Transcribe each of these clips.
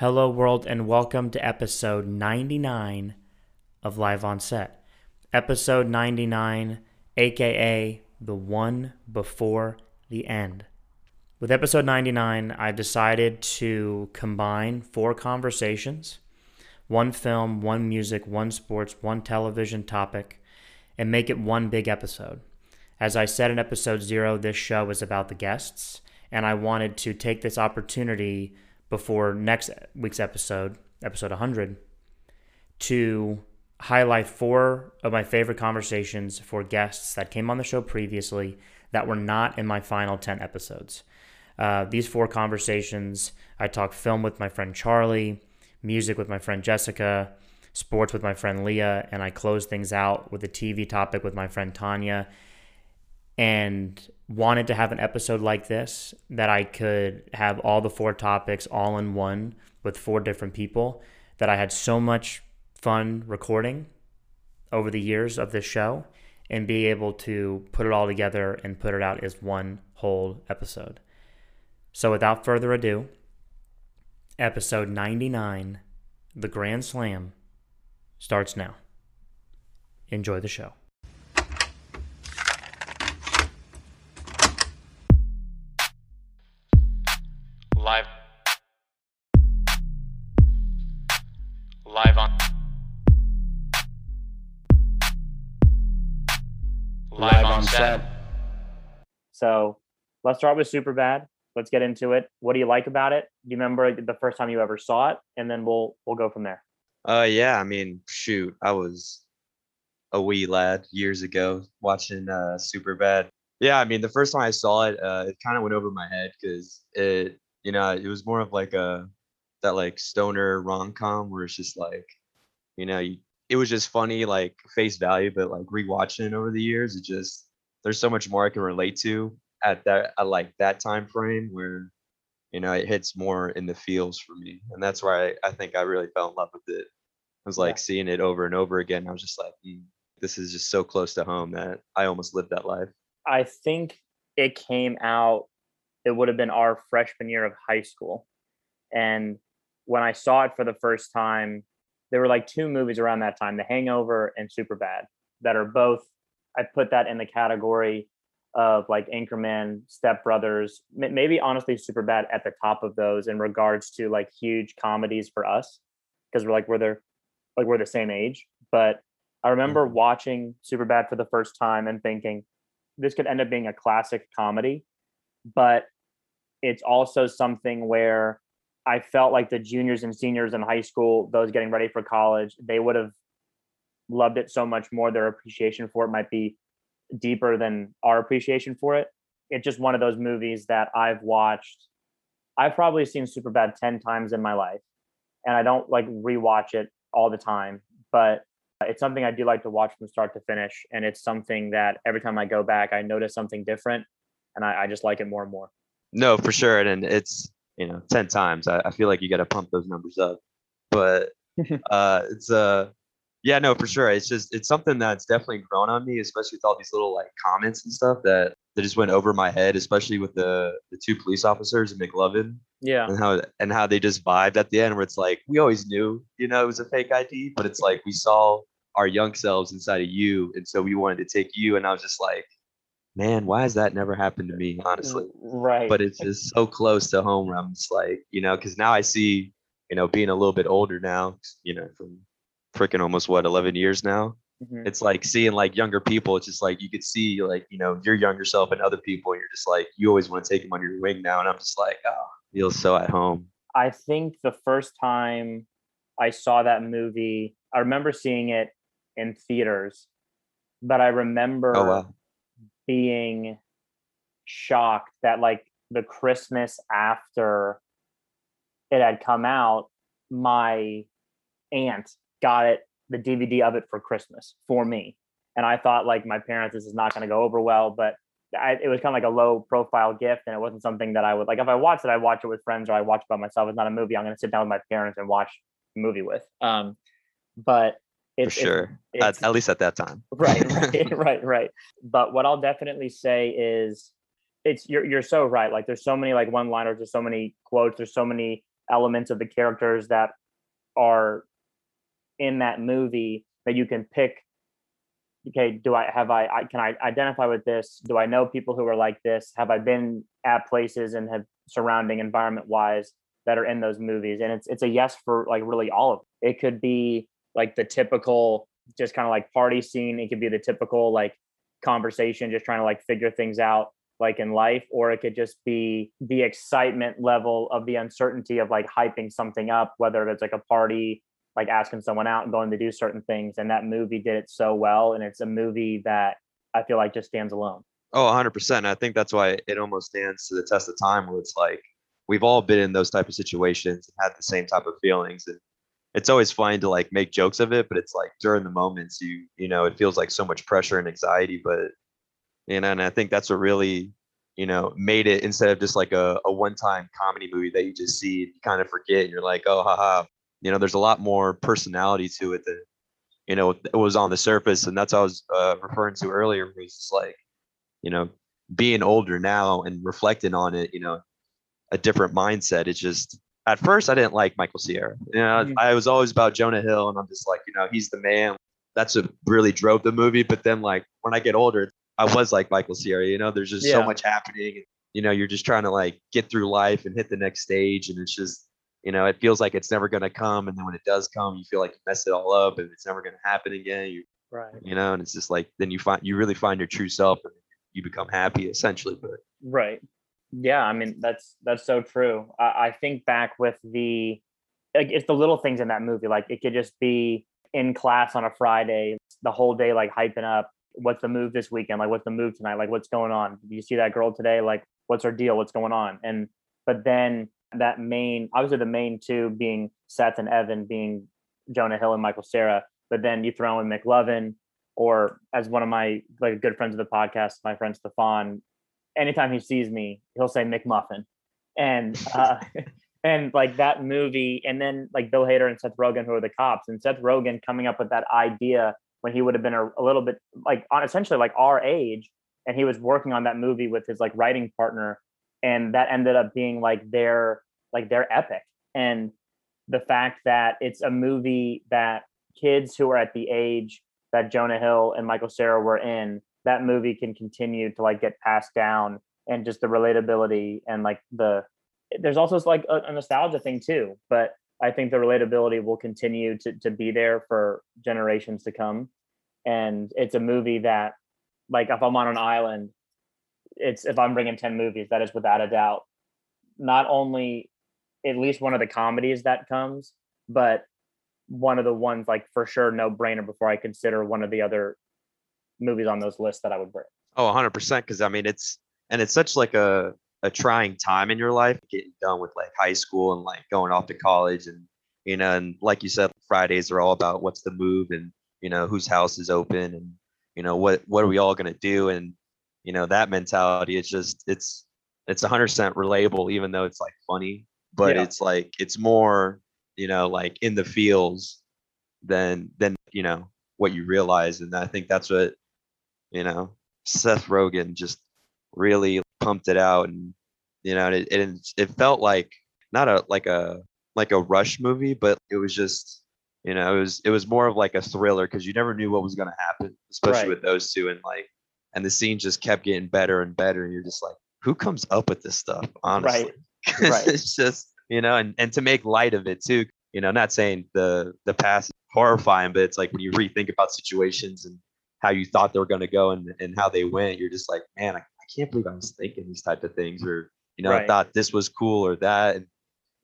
Hello, world, and welcome to episode 99 of Live on Set. Episode 99, aka the one before the end. With episode 99, I decided to combine four conversations one film, one music, one sports, one television topic and make it one big episode. As I said in episode zero, this show is about the guests, and I wanted to take this opportunity before next week's episode, episode 100, to highlight four of my favorite conversations for guests that came on the show previously that were not in my final 10 episodes. Uh, these four conversations I talked film with my friend Charlie, music with my friend Jessica, sports with my friend Leah, and I closed things out with a TV topic with my friend Tanya. And wanted to have an episode like this that I could have all the four topics all in one with four different people that I had so much fun recording over the years of this show and be able to put it all together and put it out as one whole episode. So without further ado, episode 99, The Grand Slam, starts now. Enjoy the show. So let's start with Superbad. Let's get into it. What do you like about it? Do you remember the first time you ever saw it? And then we'll we'll go from there. Uh yeah, I mean, shoot, I was a wee lad years ago watching uh Superbad. Yeah, I mean the first time I saw it, uh it kind of went over my head because it you know, it was more of like a that like stoner rom com where it's just like, you know, you, it was just funny like face value, but like rewatching it over the years, it just there's so much more I can relate to at that at like that time frame where you know it hits more in the feels for me, and that's why I, I think I really fell in love with it. I was like Yeah. seeing it over and over again. I was just like, "Hmm, this is just so close to home that I almost lived that life. I think it came out, it would have been our freshman year of high school. And when I saw it for the first time, there were like two movies around that time The Hangover and Superbad that are both, I put that in the category of like Anchorman, Step Brothers, maybe honestly Superbad at the top of those in regards to like huge comedies for us because we're like, we're there, like we're the same age. But I remember Mhm. watching Superbad for the first time and thinking, this could end up being a classic comedy, but it's also something where I felt like the juniors and seniors in high school, those getting ready for college, they would have loved it so much more. Their appreciation for it might be deeper than our appreciation for it. It's just one of those movies that I've watched. I've probably seen Superbad 10 times in my life, and I don't like rewatch it all the time, but it's something I do like to watch from start to finish. And it's something that every time I go back, I notice something different and I, I just like it more and more. No, for sure. And it's, you know, 10 times. I, I feel like you got to pump those numbers up. But uh, it's, uh, yeah, no, for sure. It's just, it's something that's definitely grown on me, especially with all these little like comments and stuff that, that just went over my head, especially with the, the two police officers in McLovin Yeah. and how, and how they just vibed at the end where it's like, we always knew, you know, it was a fake ID, but it's like we saw our young selves inside of you. And so we wanted to take you. And I was just like, man, why has that never happened to me, honestly? Mm, right. but it's just so close to home where I'm just like, you know, because now I see, you know, being a little bit older now, you know, from freaking almost what 11 years now. Mhm. It's like seeing like younger people. It's just like you could see like you know your younger self and other people, and you're just like you always want to take them under your wing now. And I'm just like, oh, feels so at home. I think the first time I saw that movie, I remember seeing it in theaters, but I remember Oh wow, being shocked that like the Christmas after it had come out, my aunt got it the DVD of it for Christmas for me. And I thought like my parents, this is not going to go over well, but I, it was kind of like a low profile gift, and it wasn't something that I would like. If I watched it, I watch it with friends or I watch it by myself. It's not a movie I'm going to sit down with my parents and watch the movie with. Um, but for it's, it's- sure. it's- At, at least at that time. right right right right but what i'll definitely say is it's you're, you're so right like there's so many like one liners there's so many quotes there's so many elements of the characters that are in that movie that you can pick okay do i have I, I can i identify with this? Do i know people who are like this? Have i been at places and have surrounding environment wise that are in those movies? And it's it's a yes for like really all of it, it could be like the typical just kind of like party scene. It could be the typical like conversation just trying to like figure things out like in life. Or it could just be the excitement level of the uncertainty of like hyping something up whether it's like a party like asking someone out and going to do certain things and that movie did it so well and it's a movie that i feel like just stands alone. Oh 100% i think that's why it almost stands to the test of time where it's like we've all been in those type of situations and had the same type of feelings and it's always fun to like make jokes of it but it's like during the moments you you know it feels like so much pressure and anxiety but you know and i think that's what really you know made it instead of just like a, a one-time comedy movie that you just see and you kind of forget and you're like oh haha you know there's a lot more personality to it than you know it was on the surface and that's what i was uh, referring to earlier was just like you know being older now and reflecting on it you know a different mindset it's just at first i didn't like Michael Cera. you know mm-hmm. i was always about jonah hill and i'm just like you know he's the man that's what really drove the movie but then like when i get older i was like Michael Cera, you know there's just yeah. so much happening you know you're just trying to like get through life and hit the next stage and it's just you know, it feels like it's never going to come. And then when it does come, you feel like you mess it all up and it's never going to happen again. You, right. You know, and it's just like, then you find, you really find your true self and you become happy essentially. But right. Yeah. I mean, that's, that's so true. I, I think back with the, like, it's the little things in that movie. Like it could just be in class on a Friday, the whole day, like hyping up what's the move this weekend? Like, what's the move tonight? Like, what's going on? Do you see that girl today? Like, what's her deal? What's going on? And, but then that main, obviously the main two being Seth and Evan, being Jonah Hill and Michael Cera, but then you throw in McLovin, or as one of my like good friends of the podcast, my friend Stefan, anytime he sees me, he'll say McMuffin, and uh, and like that movie, and then like Bill Hader and Seth Rogen, who are the cops, and Seth Rogen coming up with that idea when he would have been a, a little bit like on essentially like our age, and he was working on that movie with his like writing partner and that ended up being like their like their epic. And the fact that it's a movie that kids who are at the age that Jonah Hill and Michael Cera were in that movie can continue to like get passed down and just the relatability and like the there's also like a, a nostalgia thing too but I think the relatability will continue to to be there for generations to come. And it's a movie that like if I'm on an island it's if I'm bringing 10 movies, that is without a doubt not only at least one of the comedies that comes, but one of the ones like for sure no brainer before I consider one of the other movies on those lists that I would bring. Oh, 100% because I mean it's and it's such like a a trying time in your life getting done with like high school and like going off to college and you know and like you said Fridays are all about what's the move and you know whose house is open and you know what what are we all going to do and you know that mentality it's just it's it's 100% relatable even though it's like funny but yeah. it's like it's more you know like in the fields than than you know what you realize and i think that's what you know seth rogen just really pumped it out and you know it, it it felt like not a like a like a rush movie but it was just you know it was it was more of like a thriller because you never knew what was going to happen especially right. with those two and like and the scene just kept getting better and better and you're just like who comes up with this stuff honestly right, right. it's just you know and, and to make light of it too you know not saying the the past is horrifying but it's like when you rethink about situations and how you thought they were going to go and, and how they went you're just like man I, I can't believe i was thinking these type of things or you know right. i thought this was cool or that and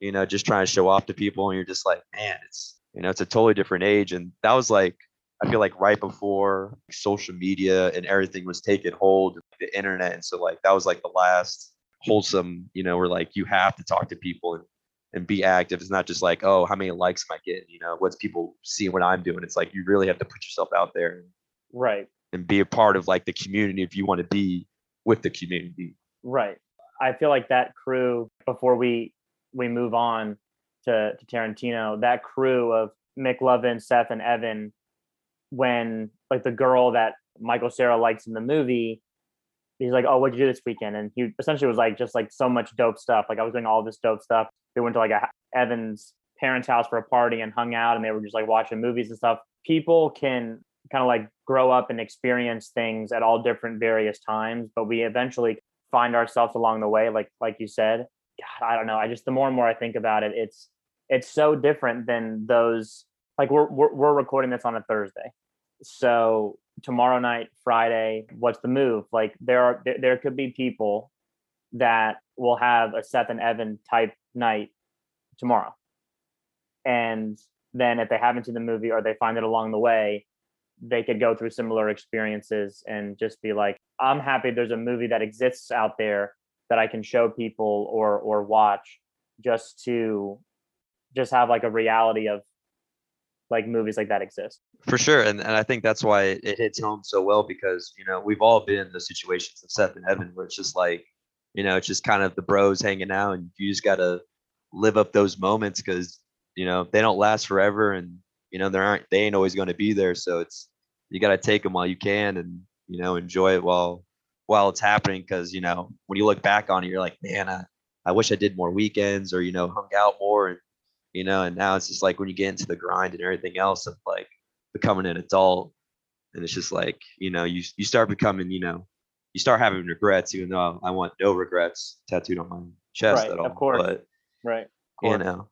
you know just trying to show off to people and you're just like man it's you know it's a totally different age and that was like I feel like right before social media and everything was taking hold, the internet, and so like that was like the last wholesome, you know, where like you have to talk to people and and be active. It's not just like, oh, how many likes am I getting? You know, what's people seeing what I'm doing? It's like you really have to put yourself out there, right, and be a part of like the community if you want to be with the community. Right. I feel like that crew before we we move on to to Tarantino, that crew of Mick McLovin, Seth, and Evan when like the girl that Michael Cera likes in the movie, he's like, "Oh, what'd you do this weekend?" And he essentially was like, just like so much dope stuff. Like I was doing all this dope stuff. We went to like a Evan's parents' house for a party and hung out and they were just like watching movies and stuff. People can kind of like grow up and experience things at all different various times, but we eventually find ourselves along the way, like like you said. God, I don't know. I just the more and more I think about it, it's it's so different than those like we're we're, we're recording this on a Thursday. So tomorrow night, Friday, what's the move? Like there are there, there could be people that will have a Seth and Evan type night tomorrow. And then if they haven't seen the movie or they find it along the way, they could go through similar experiences and just be like, I'm happy there's a movie that exists out there that I can show people or or watch just to just have like a reality of like movies like that exist. For sure. And and I think that's why it, it hits home so well because, you know, we've all been in the situations of Seth and Evan where it's just like, you know, it's just kind of the bros hanging out and you just gotta live up those moments because, you know, they don't last forever and you know, there aren't they ain't always gonna be there. So it's you gotta take them while you can and, you know, enjoy it while while it's happening because, you know, when you look back on it, you're like, man, I, I wish I did more weekends or, you know, hung out more and you know, and now it's just like when you get into the grind and everything else of like becoming an adult, and it's just like, you know, you you start becoming, you know, you start having regrets, even though I want no regrets tattooed on my chest Right, at all. of course. But Right. you course. know,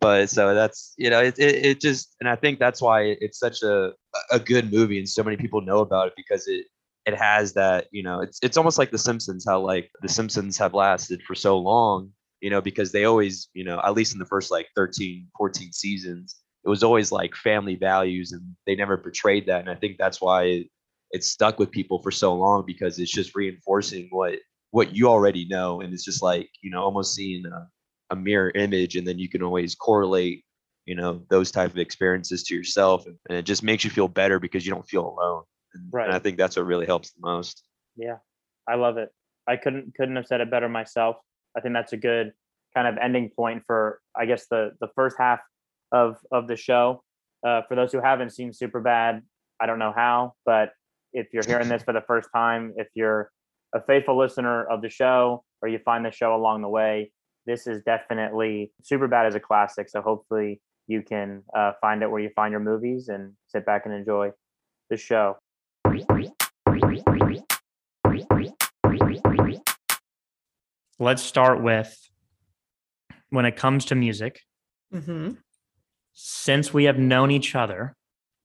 but so that's you know, it, it it just, and I think that's why it's such a a good movie, and so many people know about it because it it has that, you know, it's it's almost like The Simpsons, how like The Simpsons have lasted for so long, you know, because they always, you know, at least in the first like 13, 14 seasons, it was always like family values and they never portrayed that. And I think that's why it, it stuck with people for so long because it's just reinforcing what what you already know. And it's just like, you know, almost seeing a, a mirror image and then you can always correlate, you know, those type of experiences to yourself. And, and it just makes you feel better because you don't feel alone. And, Right. and I think that's what really helps the most. Yeah, I love it. I couldn't couldn't have said it better myself. I think that's a good kind of ending point for I guess the the first half of of the show. Uh, for those who haven't seen Superbad, I don't know how, but if you're hearing this for the first time, if you're a faithful listener of the show or you find the show along the way, this is definitely Superbad is a classic. So hopefully you can uh, find it where you find your movies and sit back and enjoy the show. Let's start with when it comes to music, hmm since we have known each other,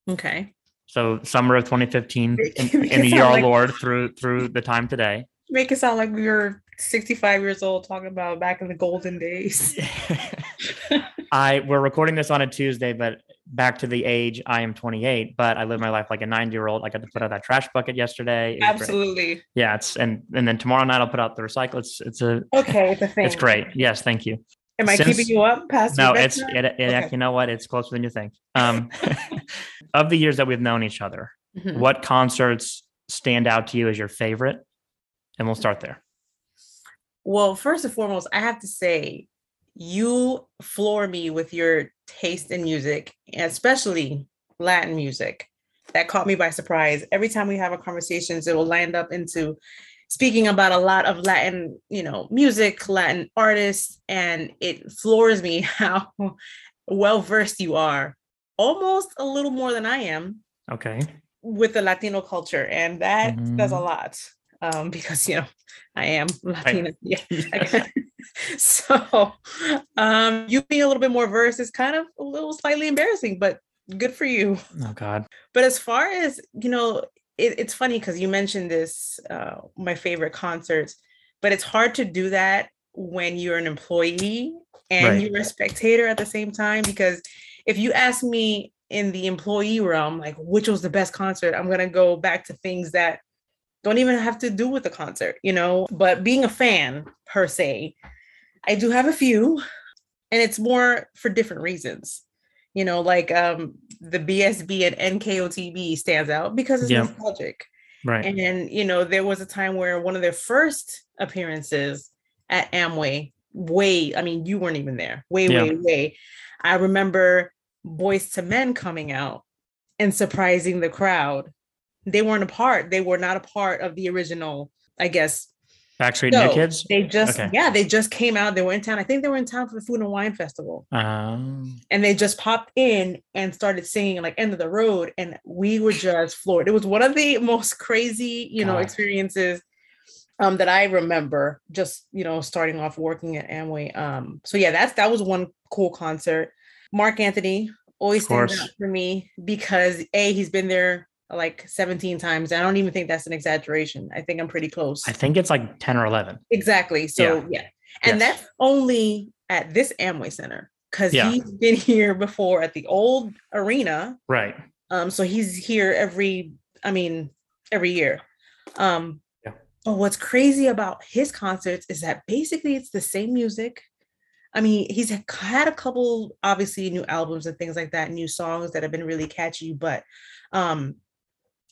Okay. so summer of 2015 in, in the year like- Lord through through the time today. Make it sound like we were 65 years old talking about back in the golden days. I we're recording this on a Tuesday, but back to the age I am 28, but I live my life like a 90 year old. I got to put out that trash bucket yesterday. Great. Absolutely. Yeah, it's and and then tomorrow night I'll put out the recycle. It's it's a Okay. The thing. it's great. Yes, thank you. Am I Since- keeping you up past No, it's it, it Okay. you know what? It's closer than you think. Um, of the years that we've known each other, Mhm. what concerts stand out to you as your favorite? And we'll start there. Well, first and foremost, I have to say, you floor me with your taste in music, especially Latin music. That caught me by surprise. Every time we have a conversations, it will land up into speaking about a lot of Latin, you know, music, Latin artists, and it floors me how well versed you are. Almost a little more than I am Okay. with the Latino culture, and that does a Mhm. lot um, because you know I am Latina. Yeah. Yeah. so um, you being a little bit more versed is kind of a little slightly embarrassing, but good for you. Oh God. But as far as you know, it, it's funny because you mentioned this, uh, my favorite concerts, but it's hard to do that when you're an employee and Right. you're a spectator at the same time. Because if you ask me in the employee realm, like which was the best concert, I'm gonna go back to things that don't even have to do with the concert, you know. But being a fan per se, I do have a few, and it's more for different reasons you know, like um the BSB and NKOTB stands out because it's Yeah. nostalgic. Right. And you know, there was a time where one of their first appearances at Amway, way, I mean, you weren't even there, way, Yeah. way, way. I remember Boyz II Men coming out and surprising the crowd. They weren't a part, they were not a part of the original, I guess, Backstreet New Kids. They just Okay. yeah, they just came out. They were in town. I think they were in town for the Food and Wine Festival. Um, And they just popped in and started singing like End of the Road. And we were just floored. It was one of the most crazy, you know, experiences um that I remember just, you know, starting off working at Amway. Um, so yeah, that's that was one cool concert. Marc Anthony always stands out for me because a he's been there like 17 times. I don't even think that's an exaggeration. I think I'm pretty close. I think it's like 10 or 11. Exactly. So yeah. And Yes. that's only at this Amway Center because Yeah. he's been here before at the old arena. Right. Um, so he's here every, I mean, every year. Um, Yeah. but what's crazy about his concerts is that basically it's the same music. I mean, he's had had a couple obviously new albums and things like that, new songs that have been really catchy, but um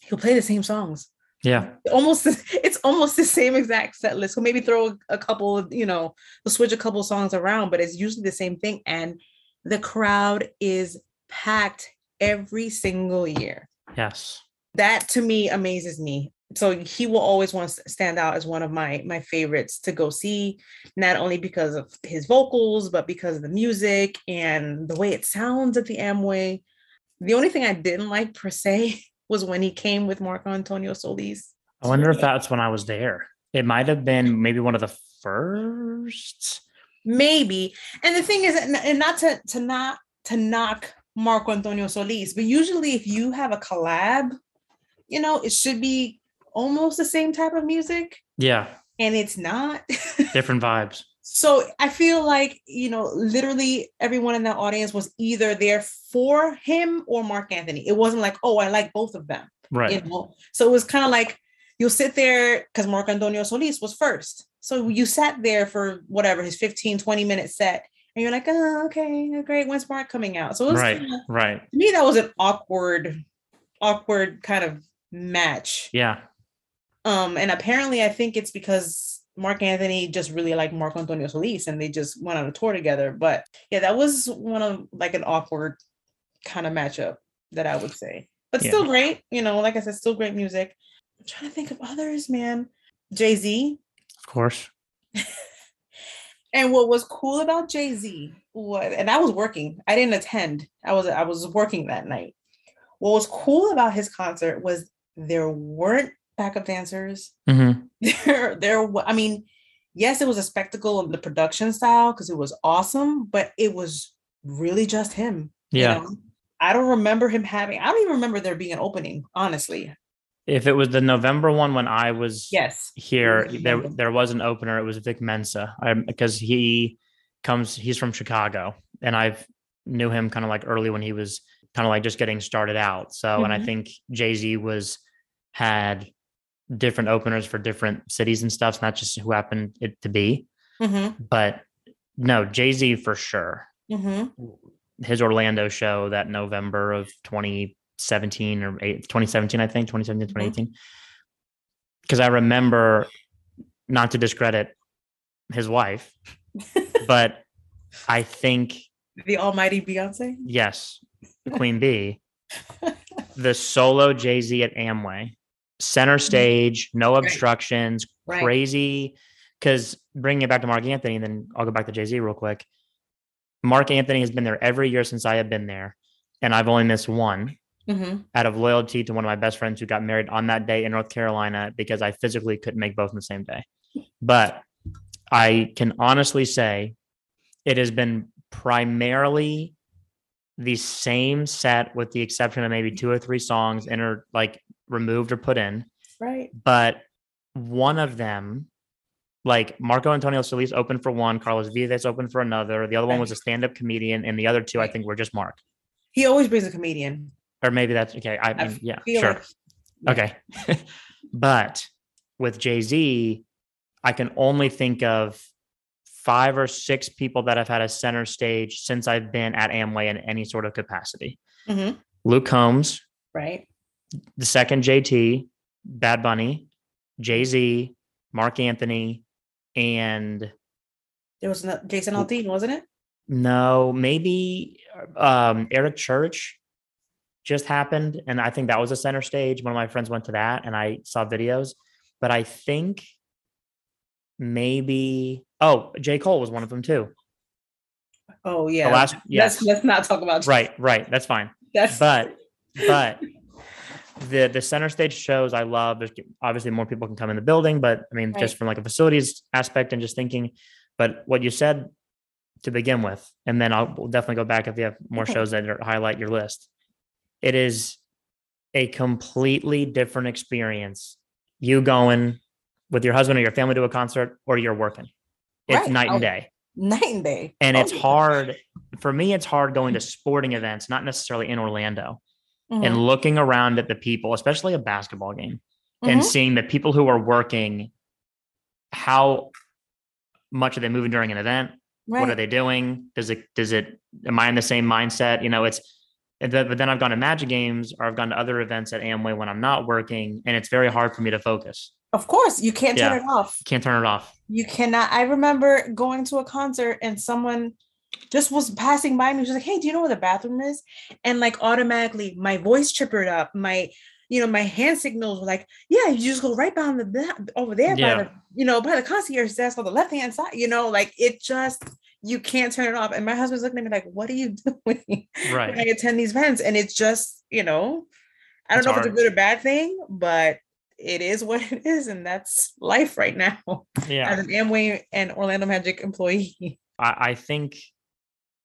he'll play the same songs Yeah. almost it's almost the same exact set list. So maybe throw a couple, of, you know, we'll switch a couple songs around, but it's usually the same thing. And the crowd is packed every single year. Yes. That to me amazes me. So he will always want to stand out as one of my my favorites to go see, not only because of his vocals, but because of the music and the way it sounds at the Amway. The only thing I didn't like per se was when he came with Marco Antonio Solis. I wonder if that's when I was there. It might have been maybe one of the first. maybe and the thing is and not to to not to knock marco antonio solis but usually if you have a collab you know it should be almost the same type of music Yeah. and it's not Different vibes. So i feel like you know literally everyone in that audience was either there for him or Marc Anthony it wasn't like oh i like both of them Right. you know so it was kind of like you'll sit there because mark antonio solis was first so you sat there for whatever his 15 20 minute set and you're like oh okay great when's mark coming out so it was Right. kinda- Right. to me that was an awkward awkward kind of match Yeah. um and apparently i think it's because Marc Anthony just really liked mark antonio solis and they just went on a tour together. But yeah that was one of like an awkward kind of matchup that i would say. But Yeah. still great you know like i said still great music. I'm trying to think of others man. Jay-z. Of course. and what was cool about jay-z was and i was working. I didn't attend. I was i was working that night. What was cool about his concert was there weren't backup dancers hmm there there wa- i mean yes it was a spectacle of the production style because it was awesome but it was really just him you Yeah. know? i don't remember him having i don't even remember there being an opening honestly If it was the November one when I was yes here, there there was an opener. It was Vic Mensa. because he comes. He's from Chicago, and I've knew him kind of like early when he was kind of like just getting started out. So, and I Mhm. think Jay Z was had different openers for different cities and stuff. It's not just who happened it to be, hmm but no, Jay Z for sure. hmm His Orlando show that November of 2017 or eight, 2017, I think 2017, 2018. Because I remember, not to discredit his wife, but I think the almighty beyonce yes, Queen Bee, the solo Jay Z at Amway, center stage, no obstructions, Right. crazy. Because bringing it back to Marc Anthony, and then I'll go back to Jay Z real quick. Marc Anthony has been there every year since I have been there, and I've only missed one hmm out of loyalty to one of my best friends who got married on that day in North Carolina because I physically couldn't make both on the same day. But I can honestly say it has been primarily the same set with the exception of maybe two or three songs inter like removed or put in. right But one of them, like Marco Antonio Solis opened for one, Carlos Vives opened for another. The other one was a stand-up comedian, and the other two I think were just Mark. he always brings a comedian Or maybe that's okay. I I mean, yeah, sure. like Yeah. Okay. but with Jay Z, I can only think of five or six people that have had a center stage since I've been at Amway in any sort of capacity. Mhm. Luke Combs, right the second JT, Bad Bunny, Jay Z, Marc Anthony, and there was no, jason aldean wasn't it no, maybe um, Eric Church just happened. And I think that was a center stage. One of my friends went to that and I saw videos. But I think maybe oh J Cole was one of them too. Oh yeah. The last yes, Let's let's not talk about right, right. That's fine. That's But but the the center stage shows I love. There's obviously more people can come in the building, but I mean, Right. just from like a facilities aspect and just thinking. But what you said to begin with, and then I'll we'll definitely go back if you have more Okay. shows that are, highlight your list. It is a completely different experience. You going with your husband or your family to a concert, or you're working. It's Right. night and day night and day. and Oh, it's yeah. hard for me it's hard going to sporting events not necessarily in orlando and Mhm. looking around at the people especially a basketball game and Mhm. seeing the people who are working how much are they moving during an event what are they doing does it does it am i in the same mindset you know it's but then i've gone to magic games or i've gone to other events at amway when i'm not working and it's very hard for me to focus Of course, you can't turn Yeah. it off. can't turn it off You cannot. I remember going to a concert and someone just was passing by me. She was like, "Hey, do you know where the bathroom is?" And like automatically, my voice chippered up. My, you know, my hand signals were like, "Yeah, you just go right behind the over there Yeah. by the, you know, by the concierge desk on the left hand side." You know, like it just you can't turn it off. And my husband's looking at me like, "What are you doing?" right when I attend these events, and it's just, you know, I don't It's know if it's a good or bad thing, but it is what it is, and that's life right now yeah as an Amway and Orlando Magic employee. I, I think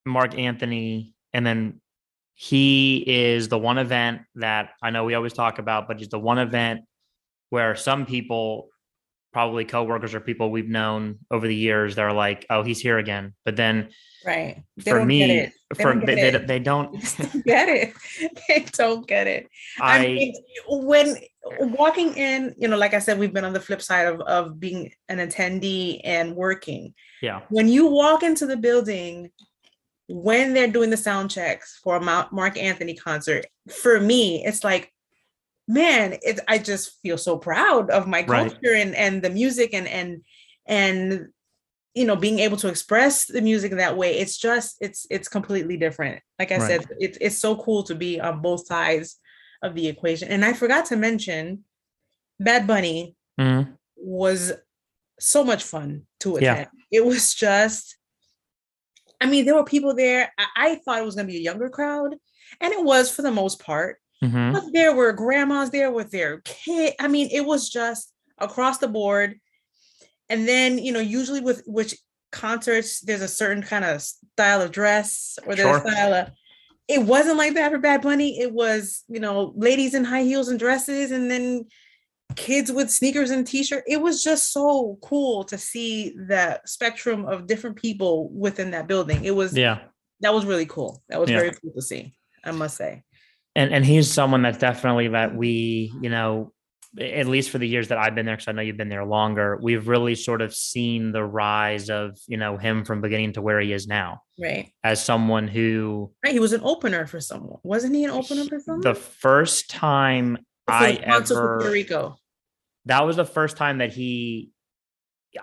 Marc Anthony, and then he is the one event that I know we always talk about, but he's the one event where some people, probably coworkers or people we've known over the years, they're like, "Oh, he's here again." But then Right. They for me. They for they, they, they don't. Don't get it. They don't get it. I, I mean, when walking in, you know, like I said, we've been on the flip side of, of being an attendee and working. yeah when you walk into the building when they're doing the sound checks for a Marc Anthony concert, for me, it's like, man, it, I just feel so proud of my Right. culture and and the music and and and you know being able to express the music that way. It's just it's it's completely different. Like I Right. said, it's it's so cool to be on both sides of the equation. And I forgot to mention, Bad Bunny Mhm. was so much fun to Yeah. attend. It was just, I mean, there were people there. I, I thought it was going to be a younger crowd, and it was for the most part. Mhm. But there were grandmas there with their kid. I mean, it was just across the board. And then, you know, usually with which concerts, there's a certain kind of style of dress or there's Sure. a style of. It wasn't like that for Bad Bunny. It was, you know, ladies in high heels and dresses, and then kids with sneakers and t-shirt. It was just so cool to see that spectrum of different people within that building. It was yeah. that was really cool. That was Yeah. very cool to see. I must say. and and he's someone that's definitely that we you know at least for the years that I've been there because I know you've been there longer we've really sort of seen the rise of you know him from beginning to where he is now Right. as someone who Right. He was an opener for someone. Wasn't he an opener for someone? the first time I the Puerto ever Rico. that was the first time that he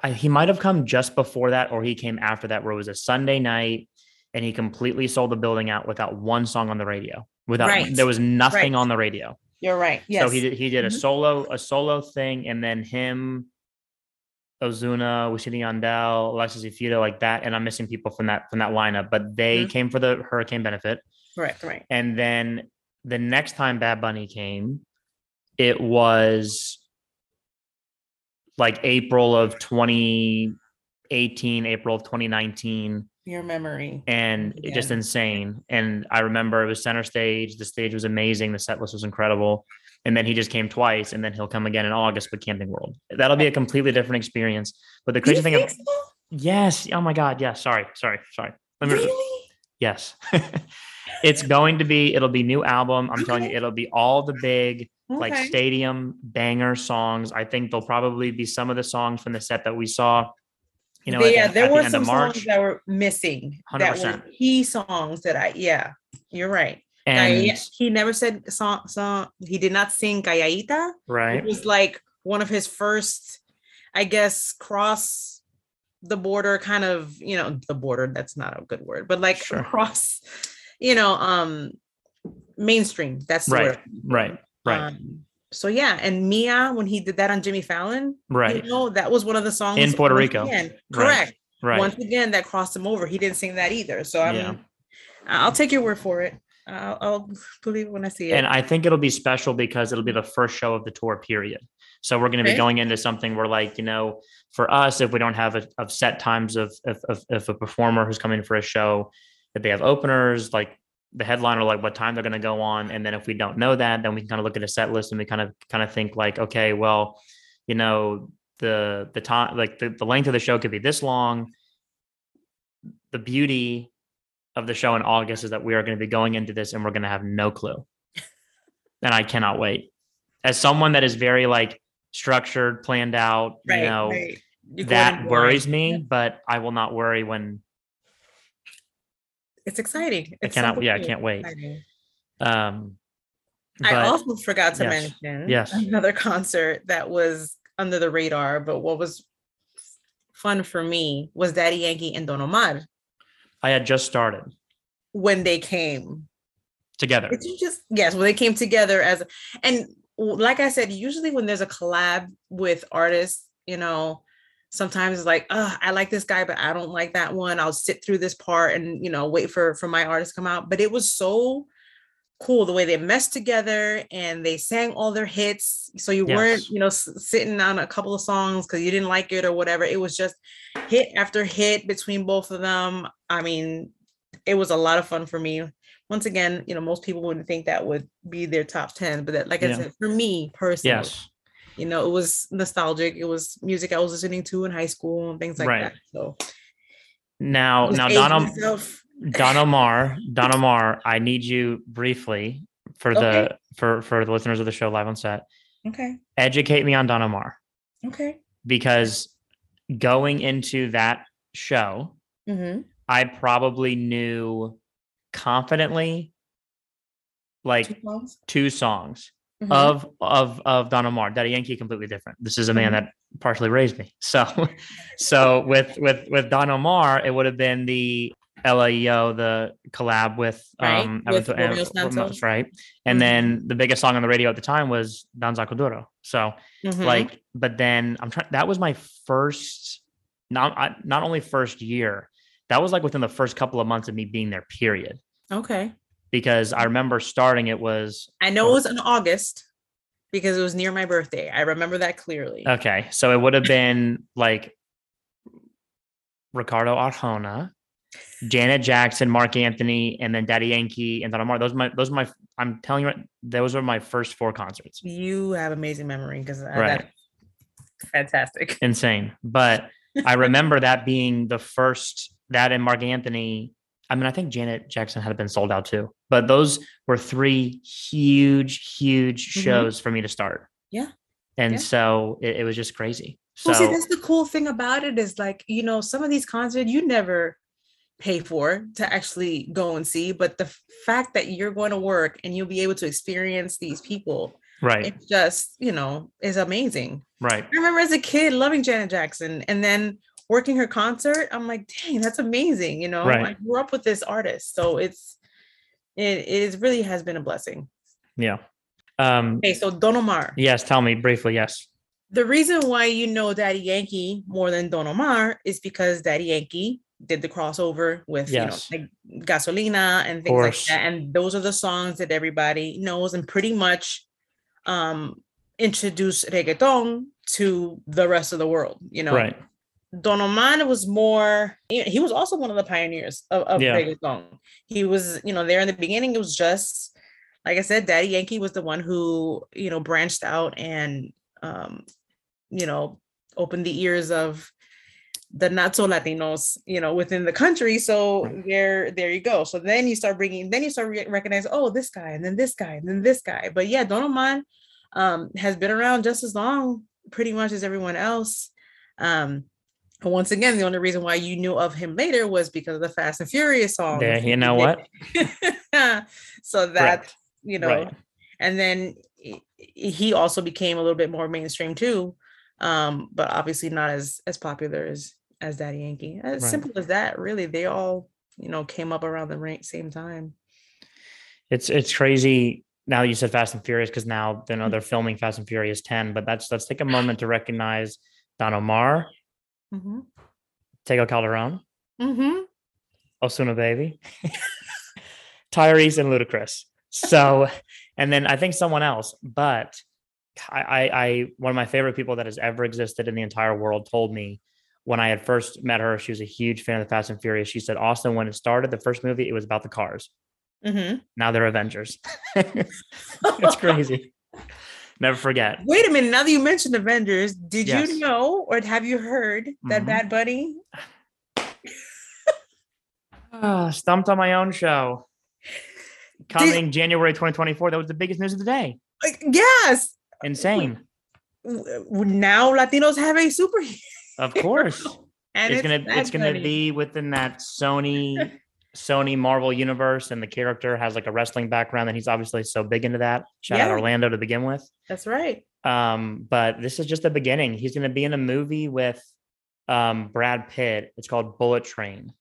I, he might have come just before that or he came after that where it was a Sunday night and he completely sold the building out without one song on the radio without Right. there was nothing Right. on the radio You're right. Yes. So he did he did a Mhm. solo a solo thing, and then him, Ozuna, Wichita Yandel, Alexis y Fido, like that. And I'm missing people from that from that lineup, but they Mhm. came for the hurricane benefit. Correct. Right. And then the next time Bad Bunny came, it was like April of 2018, April of 2019 Your memory. and it just insane. And I remember it was center stage. The stage was amazing. The set list was incredible. And then he just came twice, and then he'll come again in August with Camping World. That'll be a completely different experience. But the crazy thing, of, so? yes, oh my God, yes. Sorry, sorry, sorry. Let me, Really? yes, it's going to be. It'll be new album. I'm telling you, it'll be all the big like stadium banger songs. I think there'll probably be some of the songs from the set that we saw. You know, There- yeah, the- there at the were some songs that were missing. That were 100%. key songs that I. Yeah, you're right. and he never said song. Song. He did not sing Calladita. right, It was like one of his first, I guess, cross the border kind of, you know, the border, that's not a good word, but like Sure. across, you know, um mainstream. That's the Right, right, right. Um, so yeah, and Mia when he did that on Jimmy Fallon, Right. You know, that was one of the songs In Puerto Rico. again. Correct. Right. Once again, that crossed him over. He didn't sing that either. So I'm, Yeah. I'll take your word for it. I'll, I'll believe it when I see it. and I think it'll be special because it'll be the first show of the tour period. So we're going to be going into something where, like, you know, for us, if we don't have a, of set times of, of, of, of a performer who's coming for a show, that they have openers, like the headliner, like what time they're going to go on, and then if we don't know that, then we can kind of look at a set list and we kind of kind of think like, okay, well, you know, the the time, like the, the length of the show could be this long. The beauty of the show in August is that we are going to be going into this and we're going to have no clue. and I cannot wait. As someone that is very like structured, planned out, you know, right. That worries me, but I will not worry when It's exciting. It's cannot- something yeah, I can't wait. Exciting. um I but- also forgot to yes, mention yes. another concert that was under the radar, but what was fun for me was Daddy Yankee and Don Omar I had just started when they came. together. Did you just yes, when they came together as and like I said, usually when there's a collab with artists, you know, sometimes it's like, oh, I like this guy, but I don't like that one. I'll sit through this part and you know wait for for my artist to come out. But it was so cool the way they messed together and they sang all their hits. So you weren't, you know, sitting on a couple of songs because you didn't like it or whatever. It was just hit after hit between both of them. I mean, it was a lot of fun for me. Once again, you know, most people wouldn't think that would be their top 10, but that, like I Yeah. said, for me personally, Yes. You know, it was nostalgic. It was music I was listening to in high school and things like Right. that. So Now, now aging Don, Om- myself. Don Omar, Don Omar, I need you briefly for the Okay. for for the listeners of the show live on set. Okay. Educate me on Don Omar Okay. because going into that show, Mm-hmm. I probably knew confidently like Two songs. two songs Mhm. of of of Don Omar. Daddy Yankee completely different. This is a man Mhm. that partially raised me. So so with with with Don Omar, it would have been the Ella y Yo, the collab with Right, um with Evan- Romeo Santos. right? And Mhm. then the biggest song on the radio at the time was Danza Kuduro. So Mhm. like, but then I'm trying. That was my first, not I, not only first year. That was like within the first couple of months of me being there. Period. okay. Because I remember starting. It was I know it was in August because it was near my birthday. I remember that clearly. Okay, so it would have been like Ricardo Arjona, Janet Jackson, Marc Anthony, and then Daddy Yankee and Don Omar. Those are my those are my I'm telling you, right, those were my first four concerts. you have amazing memory because Right. that's fantastic. Insane, but I remember that being the first that and Marc Anthony. I mean, I think Janet Jackson had been sold out too, but those were three huge, huge Mhm. shows for me to start. Yeah. and Yeah. so it, it was just crazy. So well, see, that's the cool thing about it is like, you know, some of these concerts you never pay for to actually go and see, but the fact that you're going to work and you'll be able to experience these people, right, it just, you know, is amazing. right. I remember as a kid loving Janet Jackson and then working her concert, I'm like, dang, that's amazing. You know, Right. I grew up with this artist. So it's, it, it is really has been a blessing. Yeah. Um, Okay, so Don Omar. yes, tell me briefly. Yes. the reason why you know Daddy Yankee more than Don Omar is because Daddy Yankee did the crossover with Yes. you know like Gasolina and things like that, and those are the songs that everybody knows and pretty much um introduced reggaeton to the rest of the world. You know, Right. Don Omar was more. He was also one of the pioneers of, of Yeah. reggaeton. He was, you know, there in the beginning. It was just like I said, Daddy Yankee was the one who, you know, branched out and, um, you know, opened the ears of the not so Latinos, you know, within the country. So Right. there, there you go. So then you start bringing, then you start re- recognizing, oh, this guy, and then this guy, and then this guy. But yeah, Don Omar um, has been around just as long, pretty much as everyone else. Um, and once again, the only reason why you knew of him later was because of the Fast and Furious song. Yeah, you know what? so that Correct. you know, Right. and then he- also became a little bit more mainstream too, um, but obviously not as as popular as as Daddy Yankee. As Right. simple as that, really. They all you know came up around the same time. It's it's crazy now you said Fast and Furious because now you know they're filming Fast and Furious 10, but that's let's take a moment to recognize Don Omar, Mm-hmm. Tego Calderon, Mm-hmm. Osuna Baby, Tyrese, and Ludacris. So, and then I think someone else, but I, I, I, one of my favorite people that has ever existed in the entire world told me when I had first met her, she was a huge fan of the Fast and Furious. She said, Austin, when it started, the first movie, it was about the cars. Mm-hmm. Now they're Avengers. it's crazy. Never forget. Wait a minute. Now that you mentioned Avengers, did Yes. you know or have you heard that Mhm. Bad Bunny? Ah, stumped on my own show. Coming January 2024. That was the biggest news of the day. Like, yes. Insane. Now Latinos have a superhero. Of course. And it's, gonna Bad it's gonna be within that Sony Sony Marvel universe, and the character has like a wrestling background, and he's obviously so big into that. Shout out Orlando to begin with. That's right. Um, but this is just the beginning. He's gonna be in a movie with um Brad Pitt. It's called Bullet Train.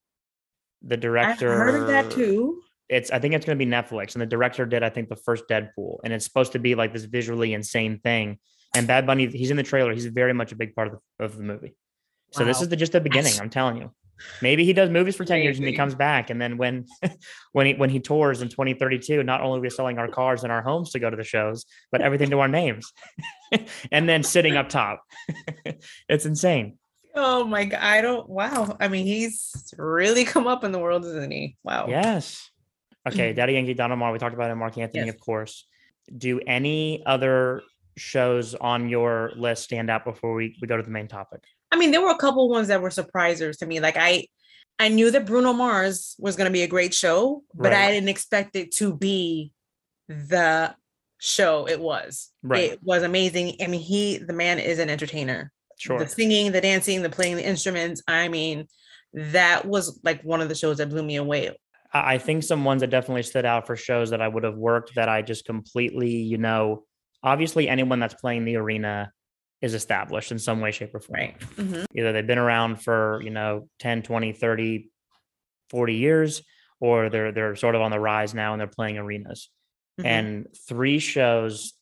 The director I've heard of that too. It's I think it's gonna be Netflix, and the director did I think the first Deadpool, and it's supposed to be like this visually insane thing. And Bad Bunny, he's in the trailer. He's very much a big part of the, of the movie. So this is the, just the beginning. I'm telling you. Maybe he does movies for 10 years and he comes back. And then when when he when he tours in 2032, not only are we selling our cars and our homes to go to the shows, but everything to our names. and then sitting up top. it's insane. Oh my god. I don't wow. I mean, he's really come up in the world, isn't he? Wow. Yes. Okay, Mhm. Daddy Yankee, Don Omar, we talked about it, Marc Anthony, Yes. of course. Do any other shows on your list stand out before we, we go to the main topic? I mean, there were a couple ones that were surprisers to me. Like I I knew that Bruno Mars was going to be a great show, but I didn't expect it to be the show it was. Right. It was amazing. I mean, he the man is an entertainer. Sure. The singing, the dancing, the playing the instruments. I mean, that was like one of the shows that blew me away. I I think some ones that definitely stood out for shows that I would have worked that I just completely, you know, obviously anyone that's playing the arena is established in some way, shape, or form. Right. Mhm. Either they've been around for, you know, 10, 20, 30, 40 years, or they're they're sort of on the rise now and they're playing arenas. Mhm. And three shows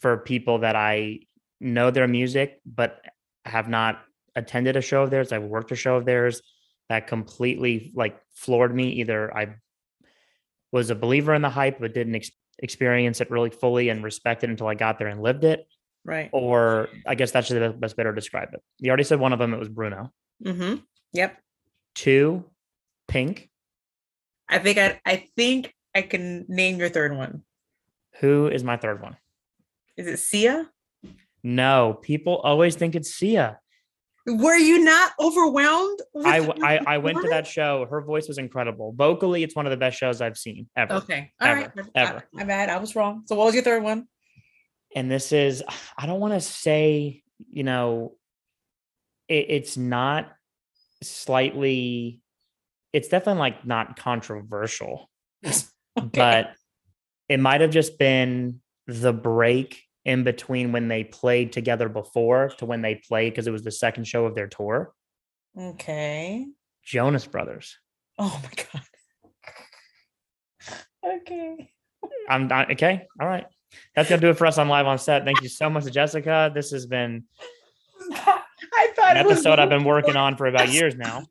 for people that I know their music, but have not attended a show of theirs. I've worked a show of theirs that completely like floored me. Either I was a believer in the hype, but didn't ex- experience it really fully and respect it until I got there and lived it. Right. Or I guess that's the best better to describe it. You already said one of them, it was Bruno. hmm Yep. Two, Pink. I think I I think I can name your third one. Who is my third one? Is it Sia? No, people always think it's Sia. Were you not overwhelmed? I, I I went to that show. Her voice was incredible. Vocally, it's one of the best shows I've seen ever. Okay. All right. Ever, I- ever. My bad. I was wrong. So what was your third one? And this is, I don't want to say, you know, it, it's not slightly, it's definitely like not controversial, but it might have just been the break in between when they played together before to when they played because it was the second show of their tour. okay. Jonas Brothers. Oh my god. Okay. I'm not okay. All right. That's gonna do it for us on live on set. Thank you so much, Jessica. This has been I thought an it was episode I've been working on for about years now.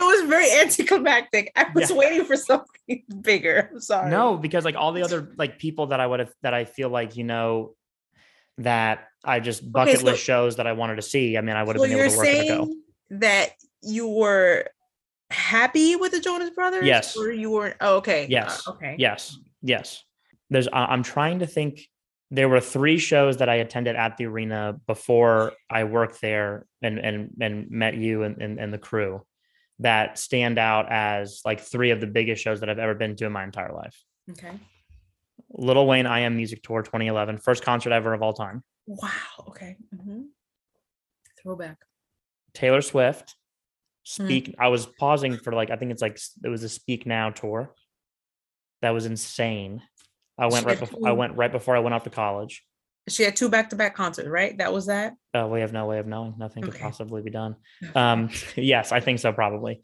It was very anticlimactic. I was Yeah. waiting for something bigger. I'm sorry. No, because like all the other like people that I would have that I feel like you know that I just bucket so- list shows that I wanted to see. I mean, I would have So been you're able to work it to go. saying that you were happy with the Jonas Brothers? Yes. Or you were oh, okay. uh, Yes. okay. Yes, yes. There's. I'm trying to think. There were three shows that I attended at the arena before I worked there and and and met you and and, and the crew that stand out as like three of the biggest shows that I've ever been to in my entire life. Okay. Lil Wayne I Am Music Tour 2011, first concert ever of all time. Wow. Okay. Mhm. Throwback. Taylor Swift. Hmm. Speak. I was pausing for like I think it's like it was a Speak Now tour. That was insane. I went right before I went right before I went off to college. She had two back-to-back concerts, right? That was that. Uh, we have no way of knowing. Nothing could possibly be done. Um, yes, I think so, probably.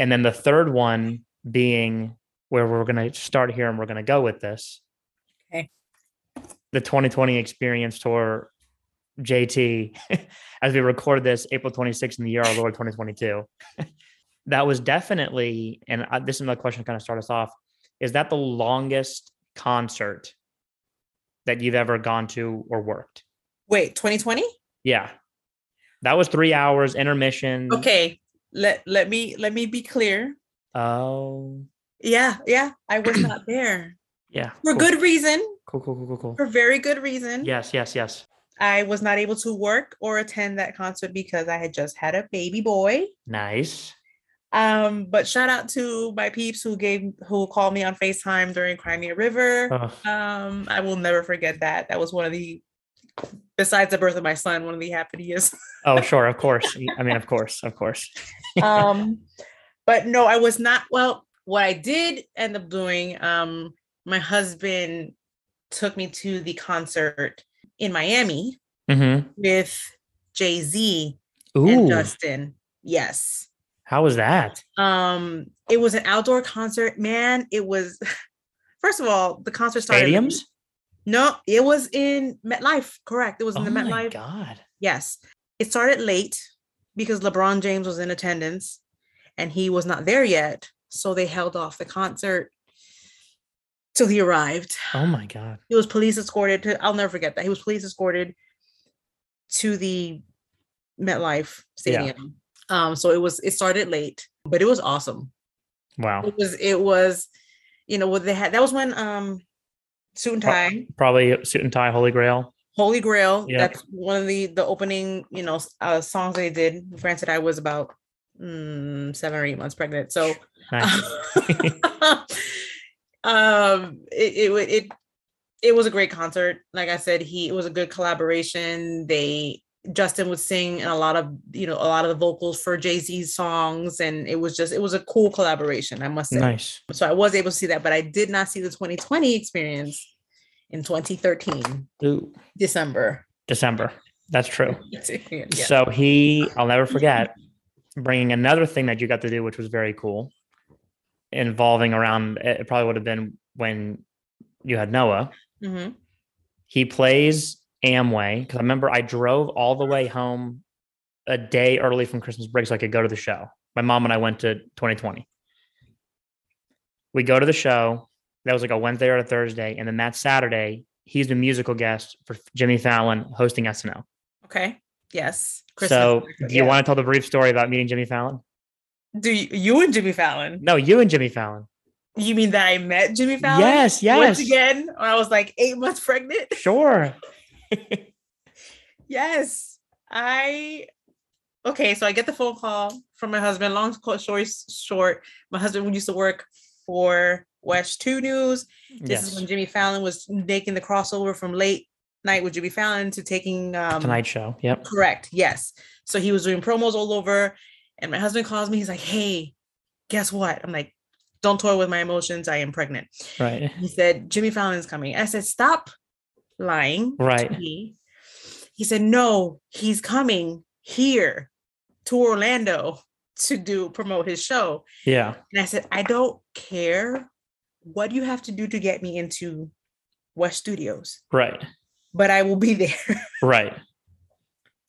And then the third one being where we're going to start here and we're going to go with this. Okay. the 2020 Experience Tour JT as we record this April 26th in the year of our Lord 2022. that was definitely, and I, this is another question to kind of start us off. Is that the longest concert that you've ever gone to or worked? Wait, 2020? Yeah. That was three hours intermission. Okay. Let let me let me be clear. Oh, Yeah, yeah. I was not there. yeah. For cool. good reason. Cool, cool, cool, cool, cool. For very good reason. Yes, yes, yes. I was not able to work or attend that concert because I had just had a baby boy. Nice. Um, but shout out to my peeps who gave who called me on FaceTime during Cry Me a River. Oh, Um, I will never forget that. That was one of the besides the birth of my son, one of the happiest. oh, sure, of course. I mean, of course, of course. um, but no, I was not. Well, what I did end up doing, um, my husband took me to the concert in Miami Mm-hmm. with Jay Z and Justin. Yes. How was that? Um, it was an outdoor concert, man. It was first of all, the concert started. Stadiums? No, it was in MetLife. Correct. It was in Oh the my MetLife. god. Yes. It started late because LeBron James was in attendance and he was not there yet. So they held off the concert till he arrived. Oh my god. He was police escorted to, I'll never forget that. He was police escorted to the MetLife. Stadium. Um, so it was, it started late, but it was awesome. Wow. It was, it was, you know, what they had, that was when um Suit and Tie, Probably suit and tie, Holy Grail. Holy Grail. Yep. That's one of the the opening, you know, uh, songs they did. Granted, I was about mm, seven or eight months pregnant, so Nice. um, it, it it it was a great concert. Like I said, he it was a good collaboration. They Justin would sing and a lot of you know a lot of the vocals for Jay Z's songs, and it was just it was a cool collaboration. I must say. nice. So I was able to see that, but I did not see the 2020 experience in 2013 Ooh, December. December. That's true. Yeah. So he, I'll never forget, bringing another thing that you got to do, which was very cool, involving around. It probably would have been when you had Noah. Mhm. He plays Amway because I remember I drove all the way home a day early from Christmas break so I could go to the show. My mom and I went to 2020. We go to the show. That was like a Wednesday or a Thursday, and then that Saturday, he's the musical guest for Jimmy Fallon hosting SNL. Okay. Yes. so, do you yeah. want to tell the brief story about meeting Jimmy Fallon? Do you, you and Jimmy Fallon? No, you and Jimmy Fallon. You mean that I met Jimmy Fallon? Yes, yes. Once again, when I was like eight months pregnant. Sure. Yes. I okay, so I get the phone call from my husband. Long story short, my husband used to work for WESH 2 News. This is yes. when Jimmy Fallon was making the crossover from late night with Jimmy Fallon to taking um Tonight Show. Yep. correct. Yes. So he was doing promos all over. And my husband calls me. He's like, hey, guess what? I'm like, don't toy with my emotions. I am pregnant. Right. He said, Jimmy Fallon is coming. I said, stop lying. to Right. me." He said, no, he's coming here to Orlando to do promote his show. Yeah. And I said, I don't care what you have to do to get me into WESH Studios, Right. but I will be there Right.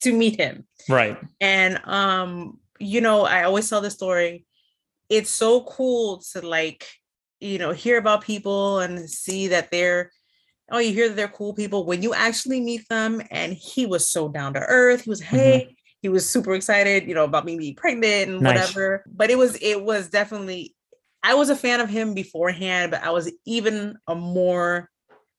to meet him. Right. And um, you know, I always tell the story. It's so cool to like, you know, hear about people and see that they're oh, you hear that they're cool people when you actually meet them. And he was so down to earth. He was, hey, he was super excited, you know, about me being pregnant and Nice. whatever. But it was, it was definitely, I was a fan of him beforehand, but I was even a more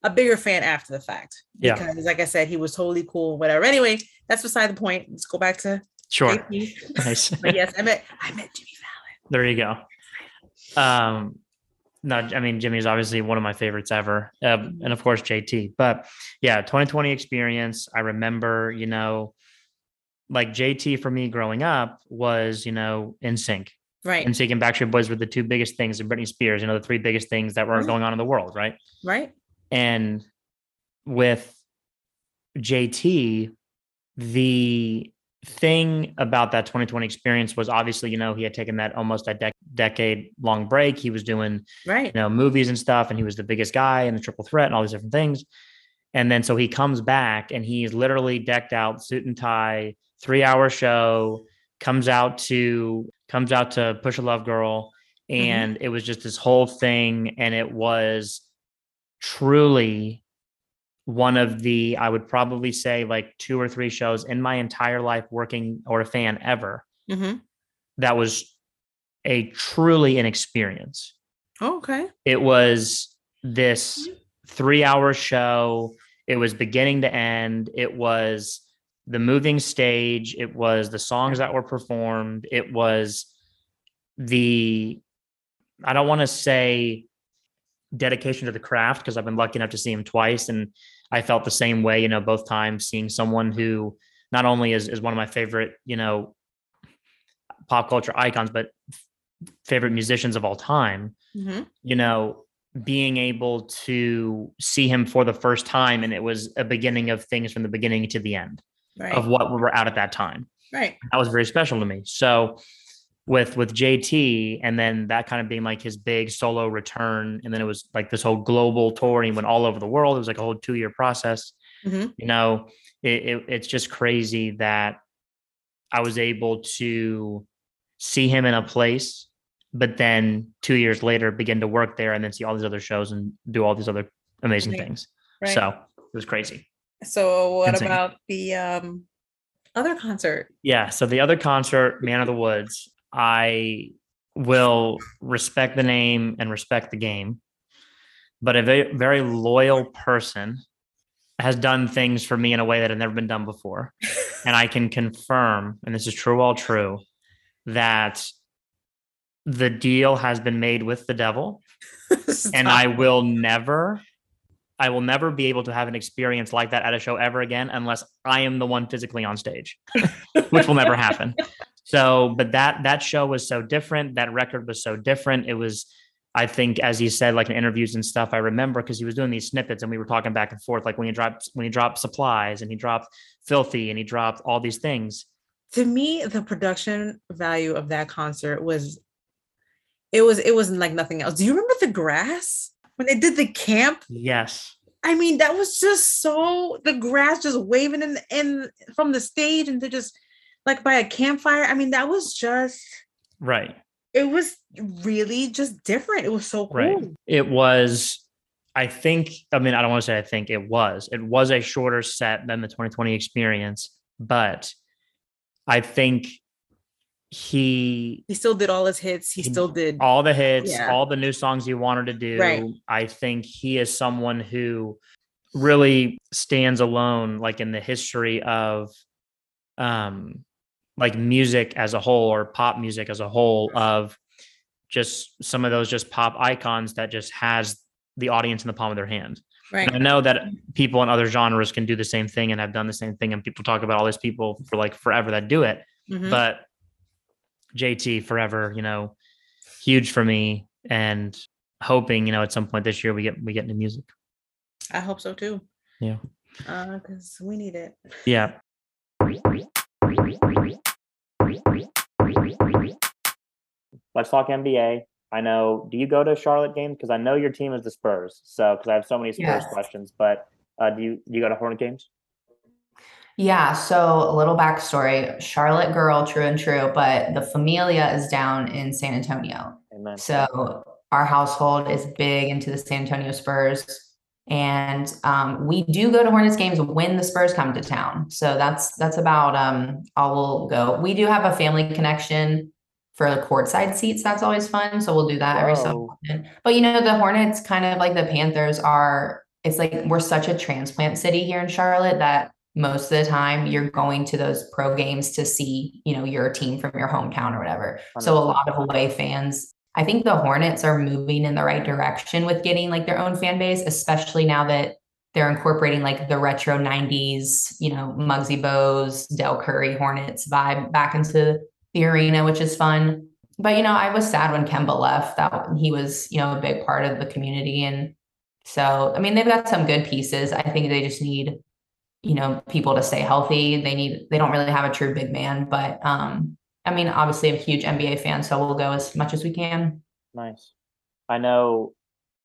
a bigger fan after the fact. Yeah. Because like I said, he was totally cool, whatever. Anyway, that's beside the point. Let's go back to Sure. Nice. But yes, I met I met Jimmy Fallon. There you go. Um, no, I mean Jimmy's obviously one of my favorites ever, uh, and of course JT. But yeah, 2020 experience. I remember, you know, like JT for me growing up was, you know, NSYNC. Right. NSYNC and Backstreet Boys were the two biggest things, and Britney Spears, you know, the three biggest things that were Mhm. going on in the world, right? right. And with JT, the thing about that 2020 experience was obviously, you know, he had taken that almost a dec- decade long break. He was doing, Right. you know, movies and stuff, and he was the biggest guy and the triple threat and all these different things. And then so he comes back and he's literally decked out, suit and tie, three hour show, comes out to comes out to Pusher Love Girl. Mm-hmm. And it was just this whole thing. And it was truly one of the, I would probably say like two or three shows in my entire life working or a fan ever hmm that was a truly an experience. Oh, okay. It was this three hour show. It was beginning to end. It was the moving stage. It was the songs that were performed. It was the, I don't want to say dedication to the craft because I've been lucky enough to see him twice. And I felt the same way, you know, both times seeing someone who not only is, is one of my favorite, you know, pop culture icons, but favorite musicians of all time hmm you know, being able to see him for the first time and it was a beginning of things from the beginning to the end Right. of what we were out at that time. right. That was very special to me. So with with JT and then that kind of being like his big solo return and then it was like this whole global tour and he went all over the world. It was like a whole 2-year process. Mhm. You know, it, it it's just crazy that I was able to see him in a place but then 2 years later begin to work there and then see all these other shows and do all these other amazing Right. things. Right. So, it was crazy. So what Insane. about the um other concert? Yeah. So the other concert, Man of the Woods, I will respect the name and respect the game, but a very, very loyal person has done things for me in a way that had never been done before. And I can confirm, and this is true, all true, that the deal has been made with the devil and I will never, I will never be able to have an experience like that at a show ever again unless I am the one physically on stage, which will never happen. So, but that that show was so different. That record was so different. It was, I think, as he said, like in interviews and stuff. I remember because he was doing these snippets and we were talking back and forth, like when he dropped when he dropped supplies and he dropped filthy and he dropped all these things. to me the production value of that concert was it was it wasn't like nothing else do you remember the grass when they did the camp Yes, i mean that was just so the grass just waving in in from the stage and they just like by a campfire i mean that was just right. it was really just different it was so cool Right. It was, I think, I mean, I don't want to say I think it was. It was a shorter set than the 2020 experience, but I think he he still did all his hits he He- still did all the hits, Yeah. all the new songs he wanted to do. Right. I think he is someone who really stands alone, like in the history of um like music as a whole or pop music as a whole of just some of those just pop icons that just has the audience in the palm of their hand. right And I know that people in other genres can do the same thing and have done the same thing and people talk about all these people for like forever that do it Mhm. but JT forever, you know, huge for me and hoping, you know, at some point this year we get we get into music. i hope so too Yeah. uh because we need it Yeah. Let's talk NBA. I know. Do you go to Charlotte games? Because I know your team is the Spurs. So because I have so many Spurs Yes. questions, but uh, do you do you go to Hornet games? Yeah, so a little backstory. Charlotte girl, true and true, but the familia is down in San Antonio. Amen. So our household is big into the San Antonio Spurs. And um, we do go to Hornets games when the Spurs come to town. So that's that's about um, all we'll go. We do have a family connection for the courtside seats. That's always fun. So we'll do that every so often. But you know, the Hornets, kind of like the Panthers, are it's like we're such a transplant city here in Charlotte that most of the time you're going to those pro games to see, you know, your team from your hometown or whatever. So a lot of away fans. I think the Hornets are moving in the right direction with getting like their own fan base, especially now that they're incorporating like the retro 90s, you know, Muggsy Bogues, Del Curry Hornets vibe back into the arena, which is fun. But you know, I was sad when Kemba left. That he was, you know, a big part of the community. And so I mean they've got some good pieces. I think they just need, you know, people to stay healthy. They need they don't really have a true big man, but um I mean, obviously, I'm a huge NBA fan, so we'll go as much as we can. Nice. I know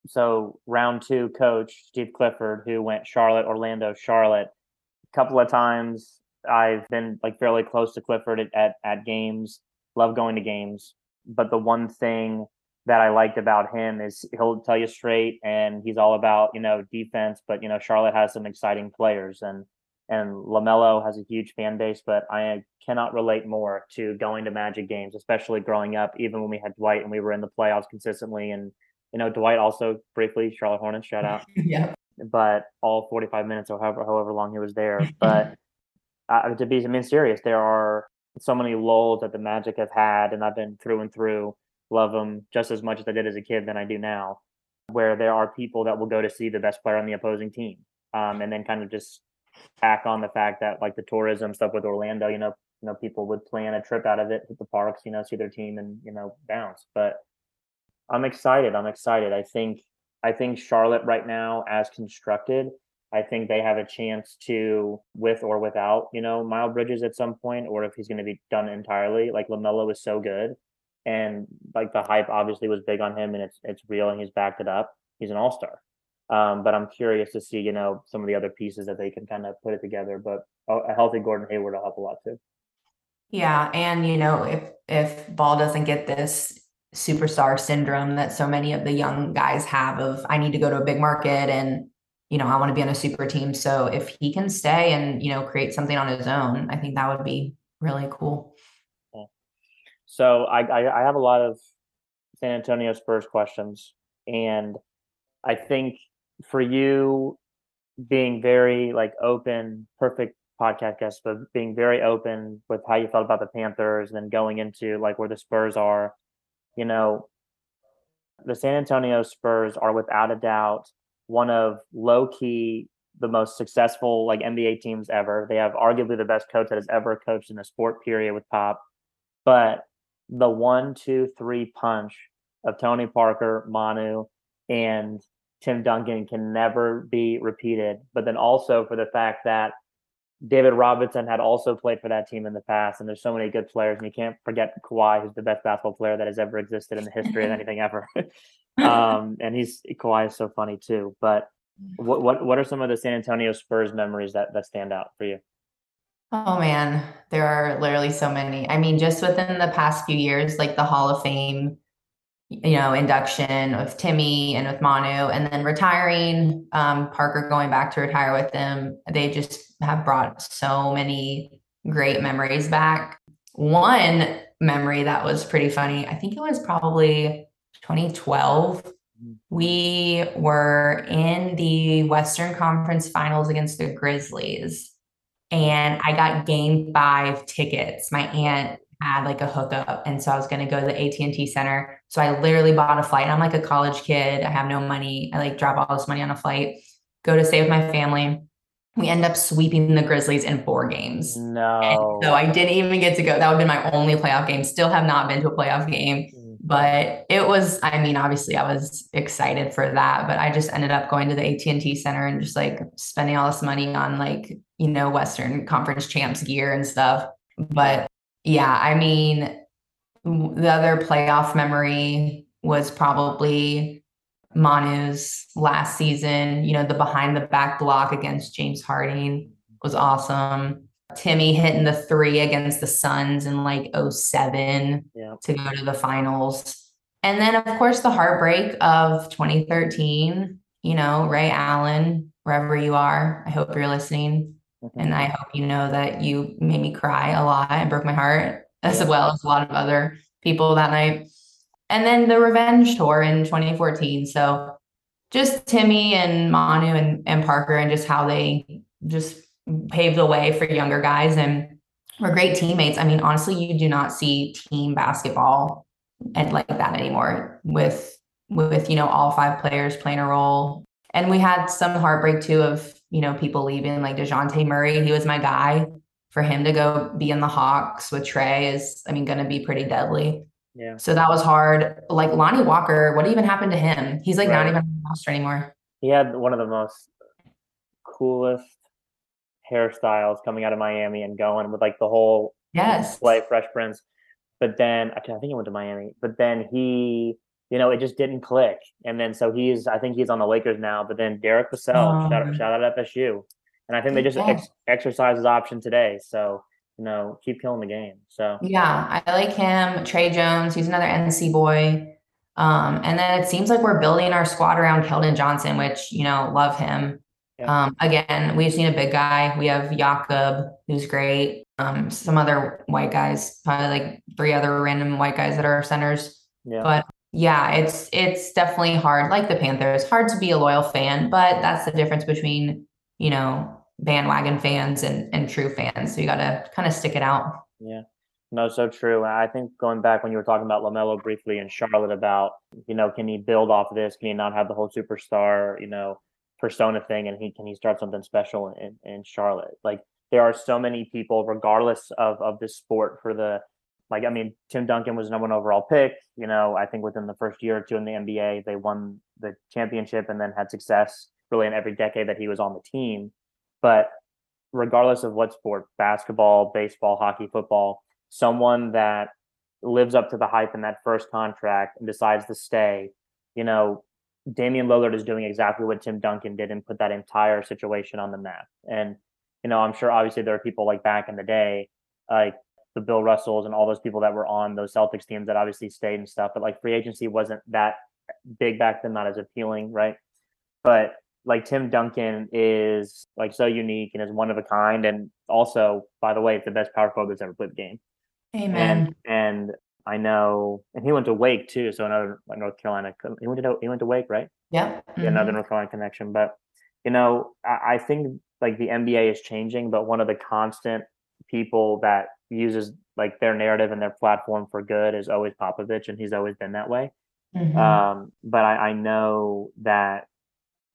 so round two coach Steve Clifford, who went Charlotte, Orlando, Charlotte. A couple of times I've been like fairly close to Clifford at, at, at games. Love going to games, but the one thing that I liked about him is he'll tell you straight, and he's all about you know defense. But you know Charlotte has some exciting players, and and LaMelo has a huge fan base. But I cannot relate more to going to Magic games, especially growing up. Even when we had Dwight and we were in the playoffs consistently, and you know Dwight also briefly Charlotte Hornets shout out. yeah. But all 45 minutes or however however long he was there. But uh, to be I mean serious, there are so many lulls that the Magic have had, and I've been through and through love them just as much as I did as a kid than I do now. Where there are people that will go to see the best player on the opposing team, um, and then kind of just tack on the fact that like the tourism stuff with Orlando, you know, you know, people would plan a trip out of it, hit the parks, you know, see their team and you know bounce. But I'm excited. I'm excited. I think I think Charlotte right now, as constructed, I think they have a chance to, with or without, you know, Miles Bridges at some point, or if he's going to be done entirely. Like Lamelo is so good, and like the hype obviously was big on him, and it's it's real, and he's backed it up. He's an all star. Um, but I'm curious to see, you know, some of the other pieces that they can kind of put it together. But a healthy Gordon Hayward will help a lot too. Yeah, and you know, if if Ball doesn't get this superstar syndrome that so many of the young guys have of I need to go to a big market and you know, I want to be on a super team. So if he can stay and, you know, create something on his own, I think that would be really cool. So I, I, I have a lot of San Antonio Spurs questions, and I think for you being very like open, perfect podcast guest, but being very open with how you felt about the Panthers, and then going into like where the Spurs are, you know, the San Antonio Spurs are without a doubt one of low key the most successful like NBA teams ever. They have arguably the best coach that has ever coached in the sport period with Pop. But the one, two, three punch of Tony Parker, Manu, and Tim Duncan can never be repeated. But then also for the fact that David Robinson had also played for that team in the past, and there's so many good players, and you can't forget Kawhi, who's the best basketball player that has ever existed in the history of anything ever. um, and he's Kawhi is so funny too. But what what what are some of the San Antonio Spurs memories that that stand out for you? Oh man, there are literally so many. I mean, just within the past few years, like the Hall of Fame, you know, induction with Timmy and with Manu, and then retiring, um, Parker going back to retire with them. They just have brought so many great memories back. One memory that was pretty funny, I think it was probably 2012. Mm-hmm. We were in the Western Conference Finals against the Grizzlies and I got game five tickets. My aunt had like a hookup, and so I was going to go to the AT and T Center. So I literally bought a flight. and I'm like a college kid. I have no money. I like drop all this money on a flight, go to stay with my family. We end up sweeping the Grizzlies in four games. No. And so I didn't even get to go. That would have been my only playoff game. Still have not been to a playoff game mm. but it was i mean obviously i was excited for that but i just ended up going to the at&t center and just like spending all this money on like you know western conference champs gear and stuff but yeah i mean the other playoff memory was probably manu's last season you know the behind the back block against james harden was awesome Timmy hitting the three against the Suns in like 07 yeah. to go to the finals. And then, of course, the heartbreak of 2013, you know, Ray Allen, wherever you are, I hope you're listening. Mm-hmm. And I hope you know that you made me cry a lot and broke my heart, as yeah. well as a lot of other people that night. And then the revenge tour in 2014. So just Timmy and Manu and, and Parker and just how they just paved the way for younger guys and we're great teammates. I mean, honestly, you do not see team basketball and like that anymore with with you know all five players playing a role. And we had some heartbreak too of you know people leaving, like Dejounte Murray. He was my guy. For him to go be in the Hawks with Trae is, I mean, going to be pretty deadly. Yeah. So that was hard. Like Lonnie Walker, what even happened to him? He's like right. not even on the roster anymore. He had one of the most coolest hairstyles coming out of Miami and going with like the whole yes play Fresh Prince. But then I think he went to Miami. But then he, you know, it just didn't click. And then so he's, I think he's on the Lakers now. But then Derek Vassell, Um, shout, shout out FSU, and I think they just ex- exercised his option today. So you know, keep killing the game. So Yeah, I like him. Tre Jones, he's another NC boy. Um, and then it seems like we're building our squad around Keldon Johnson, which, you know, love him. Yeah. Um, again, we've seen a big guy. We have Jakob, who's great. Um, some other white guys, probably like three other random white guys that are centers. yeah, But yeah, it's it's definitely hard, like the Panthers, hard to be a loyal fan, but that's the difference between, you know, bandwagon fans and, and true fans. So you gotta kind of stick it out. yeah. No, so true. I think going back when you were talking about Lamelo briefly in Charlotte about, you know, can he build off of this? Can he not have the whole superstar, you know, persona thing, and he can he start something special in, in Charlotte? Like there are so many people, regardless of of the sport, for the like. I mean, Tim Duncan was number one overall pick. You know, I think within the first year or two in the NBA, they won the championship and then had success really in every decade that he was on the team. But regardless of what sport, basketball, baseball, hockey, football, someone that lives up to the hype in that first contract and decides to stay, you know, Damian Lillard is doing exactly what Tim Duncan did and put that entire situation on the map. And, you know, I'm sure obviously there are people like back in the day, like the Bill Russells and all those people that were on those Celtics teams that obviously stayed and stuff, but like free agency wasn't that big back then, not as appealing, right? But like Tim Duncan is like so unique and is one of a kind. And also, by the way, it's the best power forward that's ever played the game. Amen. And and I know, and he went to Wake too. So another North Carolina. He went to he went to Wake, right? Yeah, another Mhm. North Carolina connection. But you know, I, I think like the NBA is changing, but one of the constant people that uses like their narrative and their platform for good is always Popovich, and he's always been that way. Mhm. Um, but I, I know that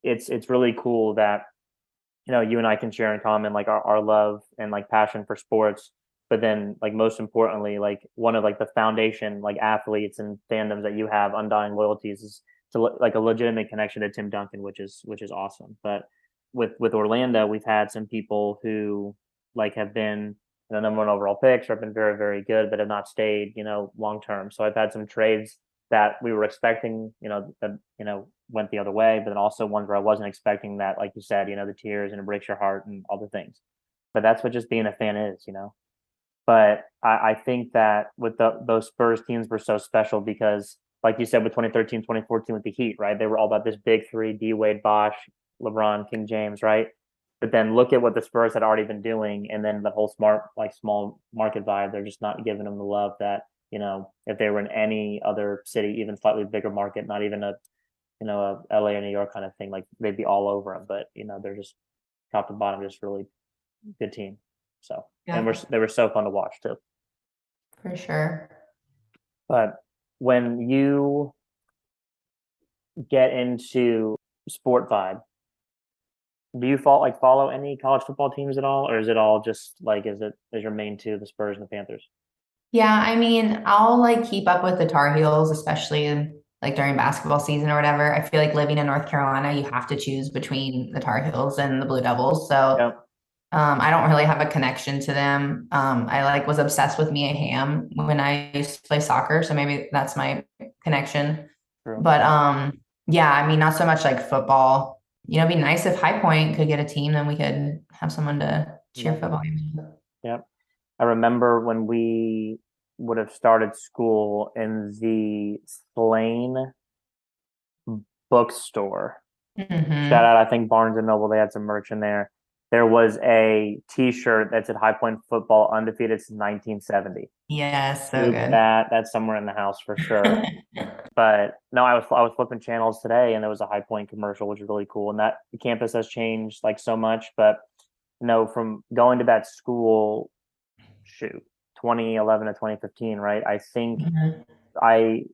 it's it's really cool that you know you and I can share in common like our, our love and like passion for sports. But then like most importantly, like one of like the foundation like athletes and fandoms that you have undying loyalties is to like a legitimate connection to Tim Duncan, which is which is awesome. But with with Orlando, we've had some people who like have been the number one overall picks or have been very very good, but have not stayed you know long term. So I've had some trades that we were expecting, you know, that you know went the other way, but then also ones where I wasn't expecting that, like you said, you know, the tears and it breaks your heart and all the things. But that's what just being a fan is, you know. But I, I think that with the, those Spurs teams were so special because, like you said, with 2013, 2014 with the Heat, right? They were all about this big three: D Wade, Bosh, LeBron, King James, right? But then look at what the Spurs had already been doing, and then the whole smart, like small market vibe. They're just not giving them the love that you know if they were in any other city, even slightly bigger market, not even a you know a LA or New York kind of thing, like they'd be all over them. But you know they're just top to bottom, just really good team. So and we're they were so fun to watch too. For sure. But when you get into sport vibe, do you follow like follow any college football teams at all, or is it all just like is it is your main two the Spurs and the Panthers? Yeah, I mean, I'll like keep up with the Tar Heels, especially in, like during basketball season or whatever. I feel like living in North Carolina, you have to choose between the Tar Heels and the Blue Devils. So Yep. um, I don't really have a connection to them. Um, I like was obsessed with Mia Hamm when I used to play soccer, so maybe that's my connection. True. But um, yeah, I mean, not so much like football. You know, it'd be nice if High Point could get a team, then we could have someone to cheer for. Yeah. football. games. I remember when we would have started school in the Slane bookstore. Mhm. Shout out, I think Barnes and Noble, they had some merch in there. There was a T-shirt that said High Point Football undefeated since 1970. Yes, so good. That that's somewhere in the house for sure. but no, I was I was flipping channels today, and there was a High Point commercial, which is really cool. And that campus has changed like so much. But you know, from going to that school, shoot, 2011 to 2015, right? I think Mhm. I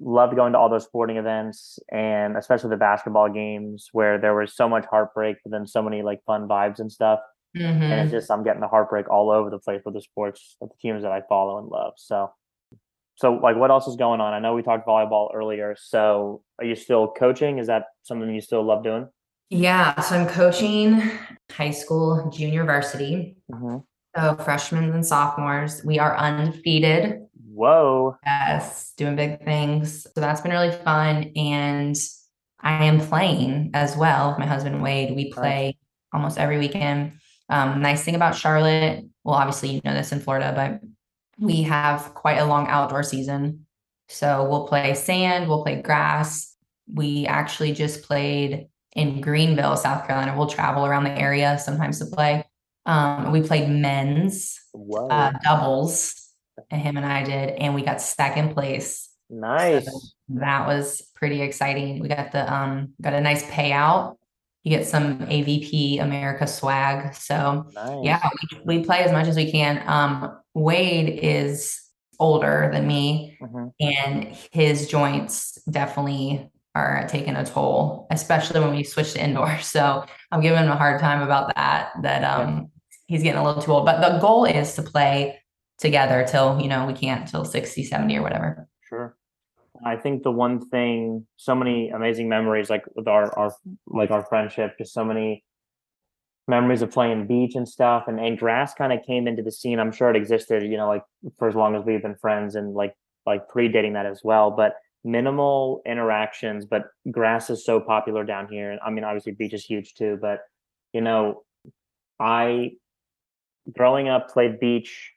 loved going to all those sporting events and especially the basketball games where there was so much heartbreak, but then so many like fun vibes and stuff. And Mhm. it's just I'm getting the heartbreak all over the place with the sports, with the teams that I follow and love. So, so like, what else is going on? I know we talked volleyball earlier. So, are you still coaching? Is that something you still love doing? Yeah, so I'm coaching high school, junior varsity. Mm-hmm. So freshmen and sophomores, we are undefeated. Whoa. Yes, doing big things. So that's been really fun. And I am playing as well with my husband Wade. We play almost every weekend. Um, nice thing about Charlotte, well, obviously you know this in Florida, but we have quite a long outdoor season. So we'll play sand, we'll play grass. We actually just played in Greenville, South Carolina. We'll travel around the area sometimes to play. Um, we played men's uh, doubles, him and I did, and we got second place. Nice. So that was pretty exciting. We got the um got a nice payout. You get some AVP America swag. So nice. yeah, we, we play as much as we can. Um, Wade is older than me, mm-hmm. and his joints definitely are taking a toll, especially when we switch to indoor. So I'm giving him a hard time about that. That um he's getting a little too old. But the goal is to play together till, you know, we can't till 60, 70 or whatever. Sure. I think the one thing, so many amazing memories, like with our, our like our friendship, just so many memories of playing beach and stuff. And, and grass kind of came into the scene. I'm sure it existed, you know, like for as long as we've been friends and like like predating that as well. But minimal interactions, but grass is so popular down here. And I mean, obviously beach is huge too, but you know, I growing up played beach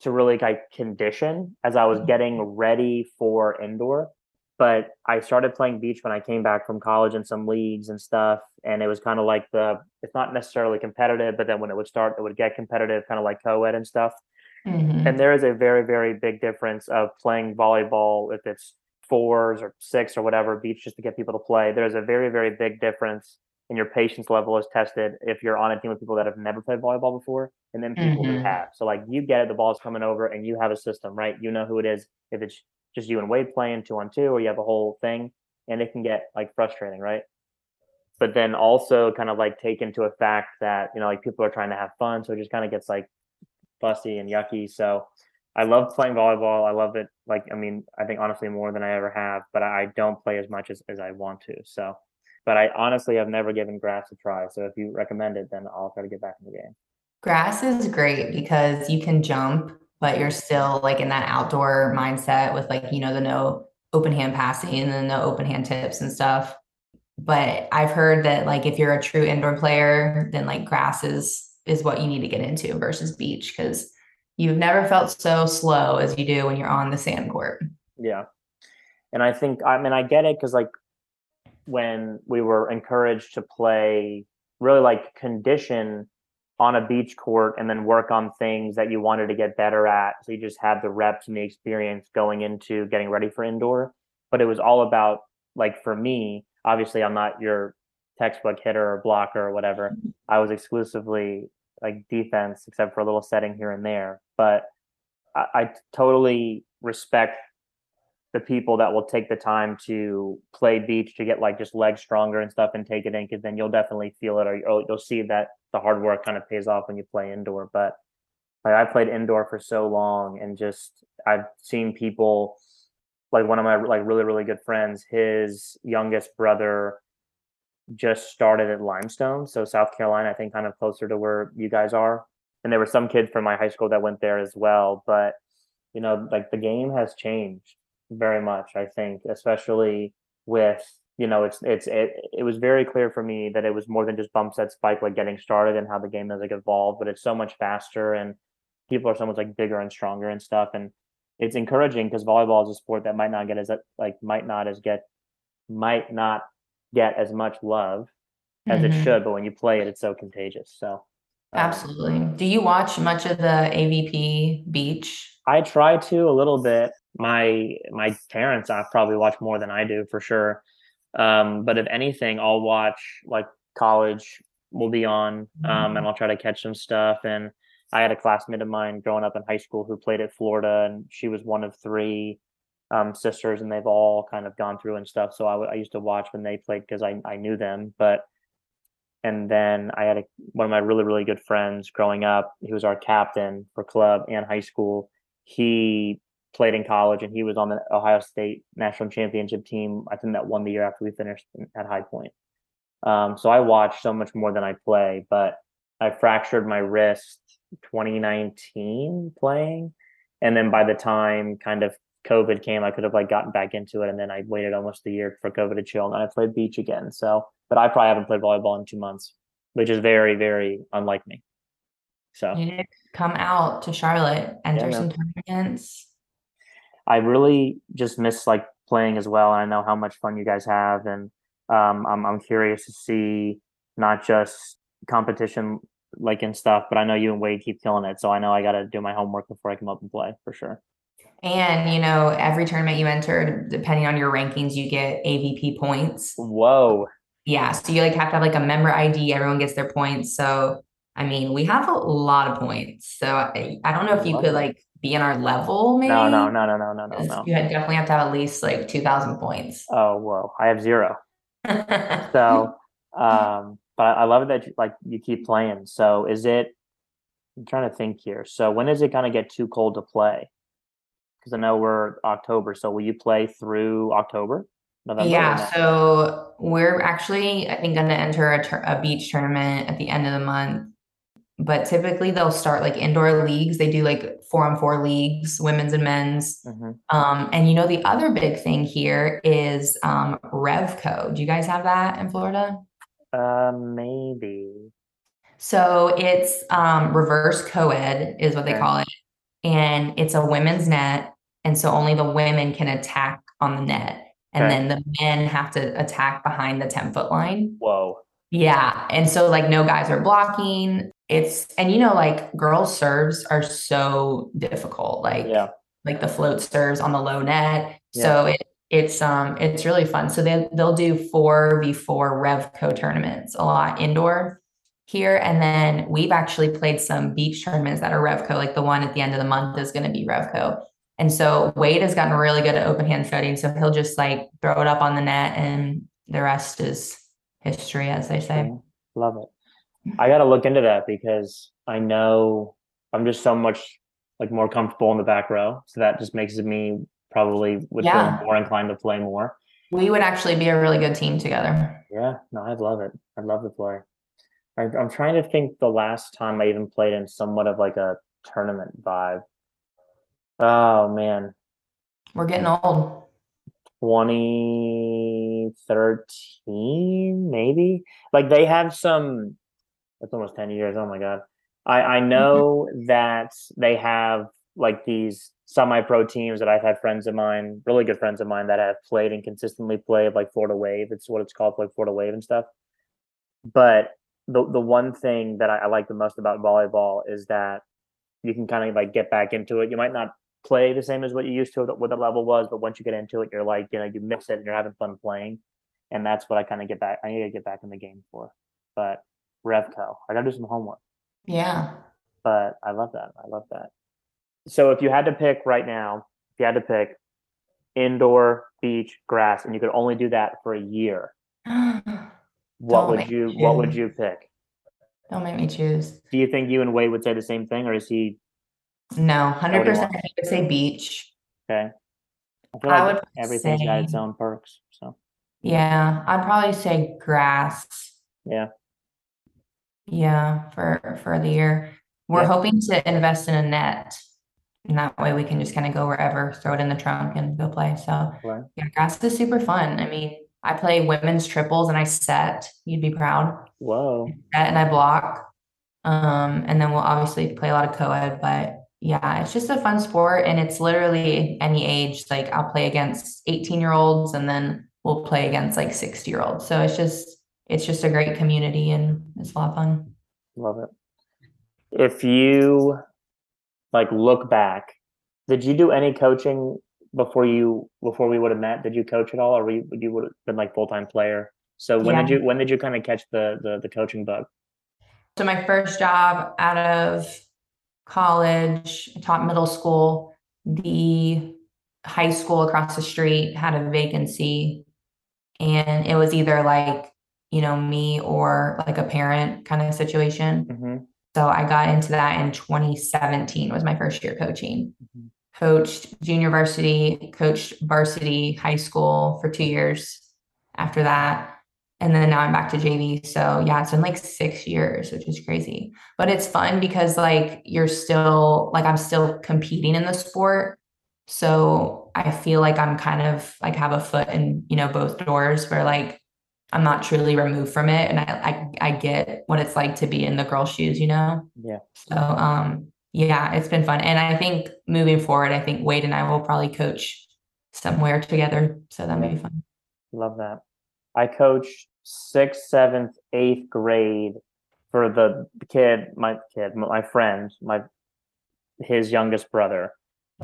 to really like condition as I was mm-hmm. getting ready for indoor. But I started playing beach when I came back from college in some leagues and stuff. And it was kind of like the, it's not necessarily competitive, but then when it would start, it would get competitive, kind of like co ed and stuff. Mm-hmm. And there is a very, very big difference of playing volleyball, if it's fours or six or whatever, beach just to get people to play. There's a very, very big difference and your patience level is tested if you're on a team with people that have never played volleyball before and then people mm-hmm. who have. So like you get it, the ball's coming over and you have a system, right? You know who it is. If it's just you and Wade playing two on two or you have a whole thing and it can get like frustrating, right? But then also kind of like take into a fact that, you know, like people are trying to have fun. So it just kind of gets like fussy and yucky. So I love playing volleyball. I love it. Like, I mean, I think honestly more than I ever have, but I don't play as much as, as I want to. So but I honestly have never given grass a try. So if you recommend it, then I'll try to get back in the game. Grass is great because you can jump, but you're still like in that outdoor mindset with like, you know, the no open hand passing and then the open hand tips and stuff. But I've heard that like if you're a true indoor player, then like grass is is what you need to get into versus beach because you've never felt so slow as you do when you're on the sand court. Yeah. And I think I mean I get it because like when we were encouraged to play really like condition on a beach court and then work on things that you wanted to get better at. So you just had the reps and the experience going into getting ready for indoor. But it was all about like for me, obviously I'm not your textbook hitter or blocker or whatever. Mm-hmm. I was exclusively like defense except for a little setting here and there. But I, I totally respect the people that will take the time to play beach to get like just legs stronger and stuff and take it in because then you'll definitely feel it or you'll, oh, you'll see that the hard work kind of pays off when you play indoor. But like i played indoor for so long and just i've seen people like one of my like really really good friends his youngest brother just started at limestone so south carolina i think kind of closer to where you guys are. And there were some kids from my high school that went there as well but you know like the game has changed very much. I think, especially with you know, it's it's it, it was very clear for me that it was more than just bump set spike like getting started and how the game has like evolved, but it's so much faster and people are so much like bigger and stronger and stuff. And it's encouraging because volleyball is a sport that might not get as like might not as get might not get as much love as mm-hmm. it should, but when you play it, it's so contagious. So um, absolutely. Do you watch much of the AVP beach? I try to a little bit my my parents I probably watch more than I do for sure. Um, but if anything, I'll watch like college will be on, um, and mm-hmm. I'll try to catch some stuff. And I had a classmate of mine growing up in high school who played at Florida, and she was one of three um, sisters, and they've all kind of gone through and stuff. So I, w- I used to watch when they played because I I knew them, but. And then I had a, one of my really, really good friends growing up. He was our captain for club and high school. He played in college and he was on the Ohio State national championship team. I think that won the year after we finished at High Point. Um, so I watch so much more than I play, but I fractured my wrist 2019 playing, And then by the time kind of COVID came, I could have like gotten back into it, and then I waited almost a year for COVID to chill, and then I played beach again. So, but I probably haven't played volleyball in two months, which is very, very unlike me. So You need to come out to Charlotte, enter man. some tournaments. I really just miss like playing as well. And I know how much fun you guys have, and um, I'm I'm curious to see not just competition like and stuff, but I know you and Wade keep killing it. So I know I got to do my homework before I come up and play for sure. And you know, every tournament you enter, depending on your rankings, you get AVP points. Whoa, Yeah, so you like have to have like a member ID. Everyone gets their points. So I mean, we have a lot of points. So I, I don't know if you Love could it. like be in our level, maybe. no, no, no, no, no, no, no. You definitely have to have at least like two thousand points. Oh, whoa, I have zero. So, um, but I love it that you, like you keep playing. So is it? I'm trying to think here. So when is it gonna get too cold to play? Because I know we're October. So will you play through October? November Yeah, so we're actually, I think, going to enter a, tur- a beach tournament at the end of the month. But typically, they'll start like indoor leagues. They do like four on four leagues, women's and men's. Mhm. Um, and you know, the other big thing here is um, Revco. Do you guys have that in Florida? Uh, maybe. So it's um, reverse co-ed is what they Okay. call it, and it's a women's net, and so only the women can attack on the net, and Okay. then the men have to attack behind the ten foot line. Whoa. Yeah. And so like no guys are blocking. It's and you know, like girls serves are so difficult. Like Yeah. like the float serves on the low net. So it it's um it's really fun. So they they'll do four v four Revco tournaments a lot indoor here. And then we've actually played some beach tournaments that are Revco, like the one at the end of the month is gonna be Revco. And so Wade has gotten really good at open hand floating. So he'll just like throw it up on the net and the rest is history, as they say. Love it. I got to look into that because I know I'm just so much like more comfortable in the back row. So that just makes me probably would Yeah. feel more inclined to play more. We would actually be a really good team together. Yeah, no, I'd love it. I'd love to play. I, I'm trying to think the last time I even played in somewhat of like a tournament vibe. Oh man, We're getting old. 2013 maybe. Like they have some. That's almost 10 years. Oh my god. I I mm-hmm. know that they have like these semi-pro teams that I've had friends of mine, really good friends of mine that have played and consistently played like Florida Wave. It's what it's called, like Florida Wave and stuff. But the the one thing that I, I like the most about volleyball is that you can kind of like get back into it. You might not play the same as what you used to, what the level was, but once you get into it, you're like, you know, you miss it and you're having fun playing. And that's what I kind of get back. I need to get back in the game for. But Revco, I gotta do some homework. Yeah. But I love that. I love that. So if you had to pick right now, if you had to pick indoor, beach, grass, and you could only do that for a year, what would you me what would you pick? Don't make me choose. Do you think you and Wade would say the same thing, or is he No, hundred percent. I would say beach. okay? I feel I like would everything's got its own perks. So Yeah, I'd probably say grass. yeah. Yeah, for for the year. We're Yeah. hoping to invest in a net. And that way we can just kind of go wherever, throw it in the trunk and go play. So Right. yeah, grass is super fun. I mean, I play women's triples and I set. You'd be proud. Whoa. set and I block. Um, and then we'll obviously play a lot of co-ed, but yeah, it's just a fun sport and it's literally any age. Like I'll play against 18 year olds and then we'll play against like 60 year olds. So it's just it's just a great community and it's a lot of fun. Love it. If you like look back, did you do any coaching before you before we would have met? Did you coach at all, or were you, you would have been like full time player? So when did you when did you kind of catch the, the the coaching bug? So my first job out of college, I taught middle school. The high school across the street had a vacancy, and it was either like, you know, me or like a parent kind of situation. Mm-hmm. So I got into that in 2017 was my first year coaching. Mhm. Coached junior varsity, coached varsity high school for two years after that. And then now I'm back to JV. So yeah, it's been like six years, which is crazy. But it's fun because like you're still like I'm still competing in the sport. So I feel like I'm kind of like have a foot in, you know, both doors where like I'm not truly removed from it. And I I, I get what it's like to be in the girl shoes, you know? Yeah. So um yeah, it's been fun. And I think moving forward, I think Wade and I will probably coach somewhere together. So that may be fun. Love that. I coached sixth, seventh, eighth grade for the kid, my kid, my friend, my his youngest brother,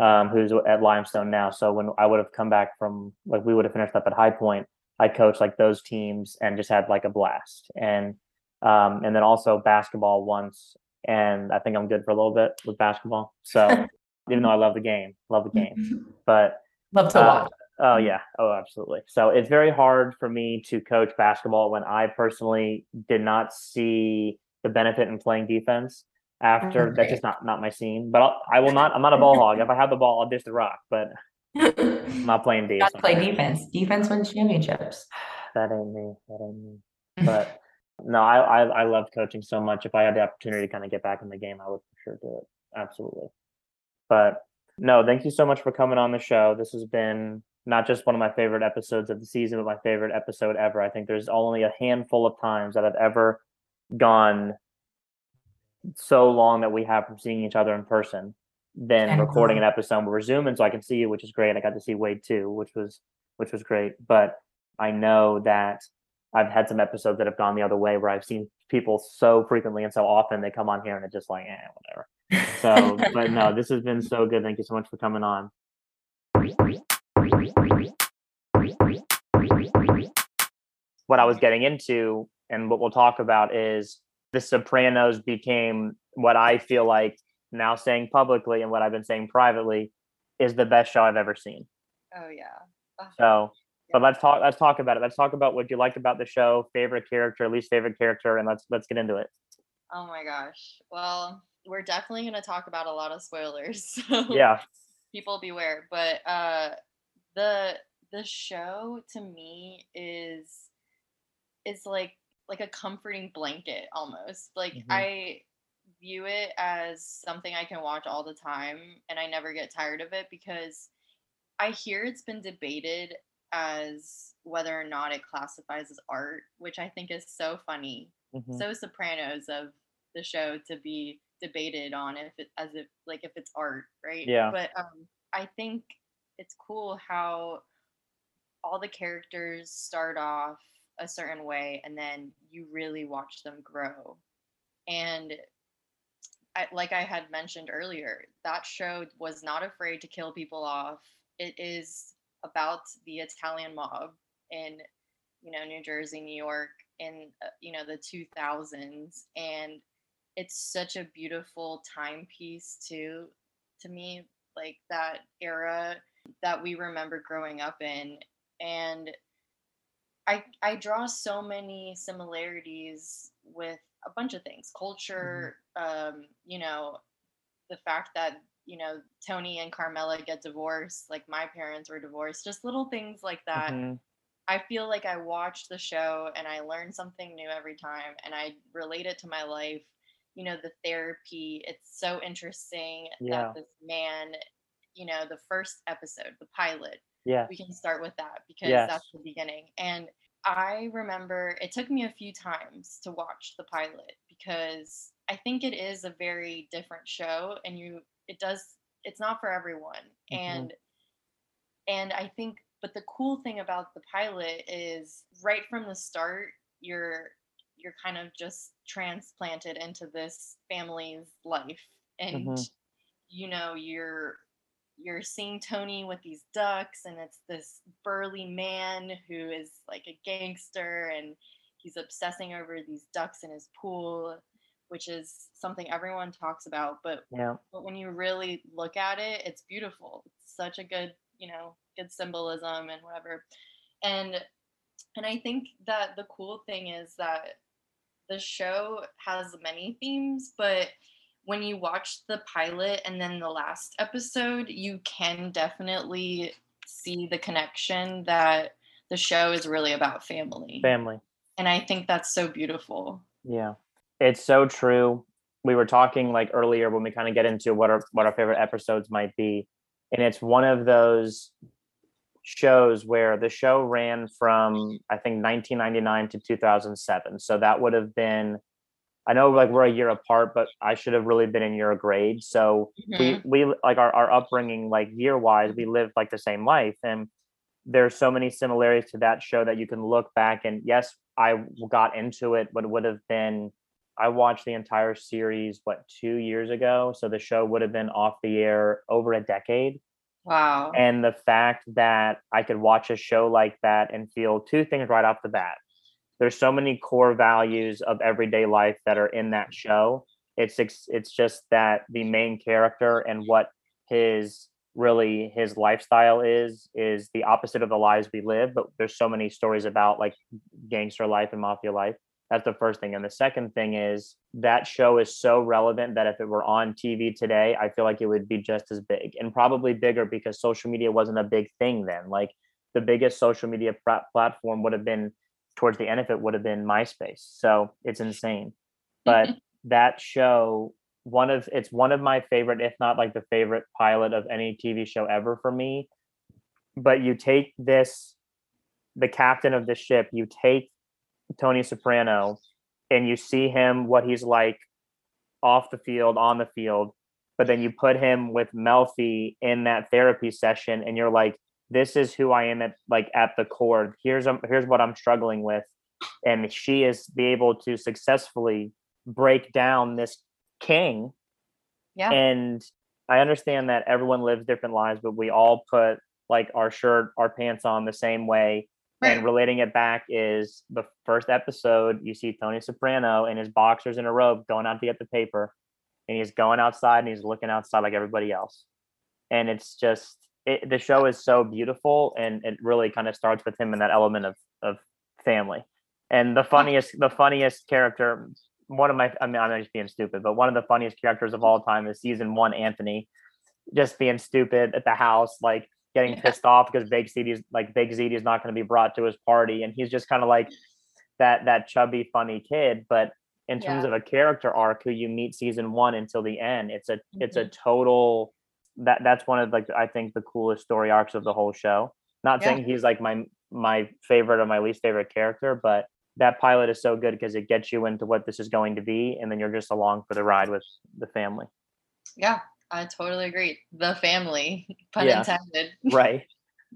um, who's at Limestone now. So when I would have come back from like we would have finished up at High Point, I coached like those teams and just had like a blast. And um, and then also basketball once and I think I'm good for a little bit with basketball. So even though I love the game, love the game, but love to uh, watch. Oh mm. yeah, oh absolutely. So it's very hard for me to coach basketball when I personally did not see the benefit in playing defense. After Okay. that's just not not my scene. But I'll, I will not. I'm not a ball hog. If I have the ball, I'll dish the rock. But I'm not playing defense. Gotta play defense. Defense wins championships. That ain't me. That ain't me. But no, I, I I love coaching so much. If I had the opportunity to kind of get back in the game, I would for sure do it. Absolutely. But no, thank you so much for coming on the show. This has been not just one of my favorite episodes of the season, but my favorite episode ever. I think there's only a handful of times that I've ever gone so long that we have from seeing each other in person than I recording an episode we're zooming so I can see you, which is great. I got to see Wade too, which was which was great. But I know that I've had some episodes that have gone the other way where I've seen people so frequently and so often they come on here and it's just like, eh, whatever. So, but no, this has been so good. Thank you so much for coming on. What I was getting into and what we'll talk about is The Sopranos became what I feel like now saying publicly and what I've been saying privately is the best show I've ever seen. Oh yeah. Ugh. So, but let's talk. Let's talk about it. Let's talk about what you liked about the show, favorite character, least favorite character, and let's let's get into it. Oh my gosh. Well, we're definitely gonna talk about a lot of spoilers. So Yeah, people beware. But uh the the show to me is is like like a comforting blanket almost. Like Mhm. I view it as something I can watch all the time and I never get tired of it because I hear it's been debated as whether or not it classifies as art, which I think is so funny Mhm. so sopranos of the show to be debated on if it as if like if it's art right Yeah. but um i think it's cool how all the characters start off a certain way and then you really watch them grow. And I, like i had mentioned earlier that show was not afraid to kill people off. It is about the italian mob in you know new jersey new york in uh, you know the 2000s and it's such a beautiful timepiece too to me like that era that we remember growing up in and i i draw so many similarities with a bunch of things culture um you know the fact that you know tony and carmela get divorced like my parents were divorced just little things like that Mhm. I feel like I watch the show and I learn something new every time and I relate it to my life. You know, the therapy, it's so interesting Yeah. that this man, you know, the first episode, the pilot, yeah, we can start with that because Yes. that's the beginning. And I remember it took me a few times to watch the pilot because I think it is a very different show and you it does it's not for everyone. Mhm. And and I think but the cool thing about the pilot is right from the start you're you're kind of just transplanted into this family's life and Mhm. you know you're you're seeing Tony with these ducks and it's this burly man who is like a gangster and he's obsessing over these ducks in his pool which is something everyone talks about but yeah, but when you really look at it it's beautiful. It's such a good you know good symbolism and whatever. And and i think that the cool thing is that the show has many themes but when you watch the pilot and then the last episode you can definitely see the connection that the show is really about family family. And I think that's so beautiful. Yeah. It's so true. We were talking like earlier when we kind of get into what our what our favorite episodes might be. And it's one of those shows where the show ran from I think 1999 to 2007. So that would have been I know like we're a year apart, but I should have really been in your grade. So Mhm. we we like our, our upbringing like year wise, we lived like the same life and there's so many similarities to that show that you can look back and yes, I got into it, but it would have been I watched the entire series what two years ago. So the show would have been off the air over a decade Wow. and the fact that I could watch a show like that and feel two things right off the bat. There's so many core values of everyday life that are in that show. It's it's just that the main character and what his really his lifestyle is is the opposite of the lives we live. But there's so many stories about like gangster life and mafia life. That's the first thing. And the second thing is that show is so relevant that if it were on TV today, I feel like it would be just as big and probably bigger because social media wasn't a big thing then. Like the biggest social media plat- platform would have been towards the end of it would have been MySpace. So it's insane. But that show, one of it's one of my favorite, if not like the favorite pilot of any TV show ever for me. But you take this, the captain of the ship, you take Tony Soprano and you see him what he's like off the field, on the field, but then you put him with Melfi in that therapy session and you're like, this is who I am at like at the core. Here's um, here's what I'm struggling with. And she is be able to successfully break down this king. Yeah. And I understand that everyone lives different lives, but we all put like our shirt, our pants on the same way Right. and relating it back is the first episode you see tony soprano in his boxers in a robe going out to get the paper and he's going outside and he's looking outside like everybody else and it's just it, the show is so beautiful and it really kind of starts with him in that element of of family and the funniest the funniest character one of my i mean i'm just being stupid but one of the funniest characters of all time is season one anthony just being stupid at the house like getting Yeah. pissed off because Big ZD's like Big ZD's not going to be brought to his party, and he's just kind of like that that chubby funny kid. But in terms Yeah. of a character arc, who you meet season one until the end, it's a it's Mm-hmm. a total that that's one of like I think the coolest story arcs of the whole show. Not Yeah. saying he's like my my favorite or my least favorite character, but that pilot is so good because it gets you into what this is going to be, and then you're just along for the ride with the family. Yeah, I totally agree. The family, pun Yeah. intended. Right.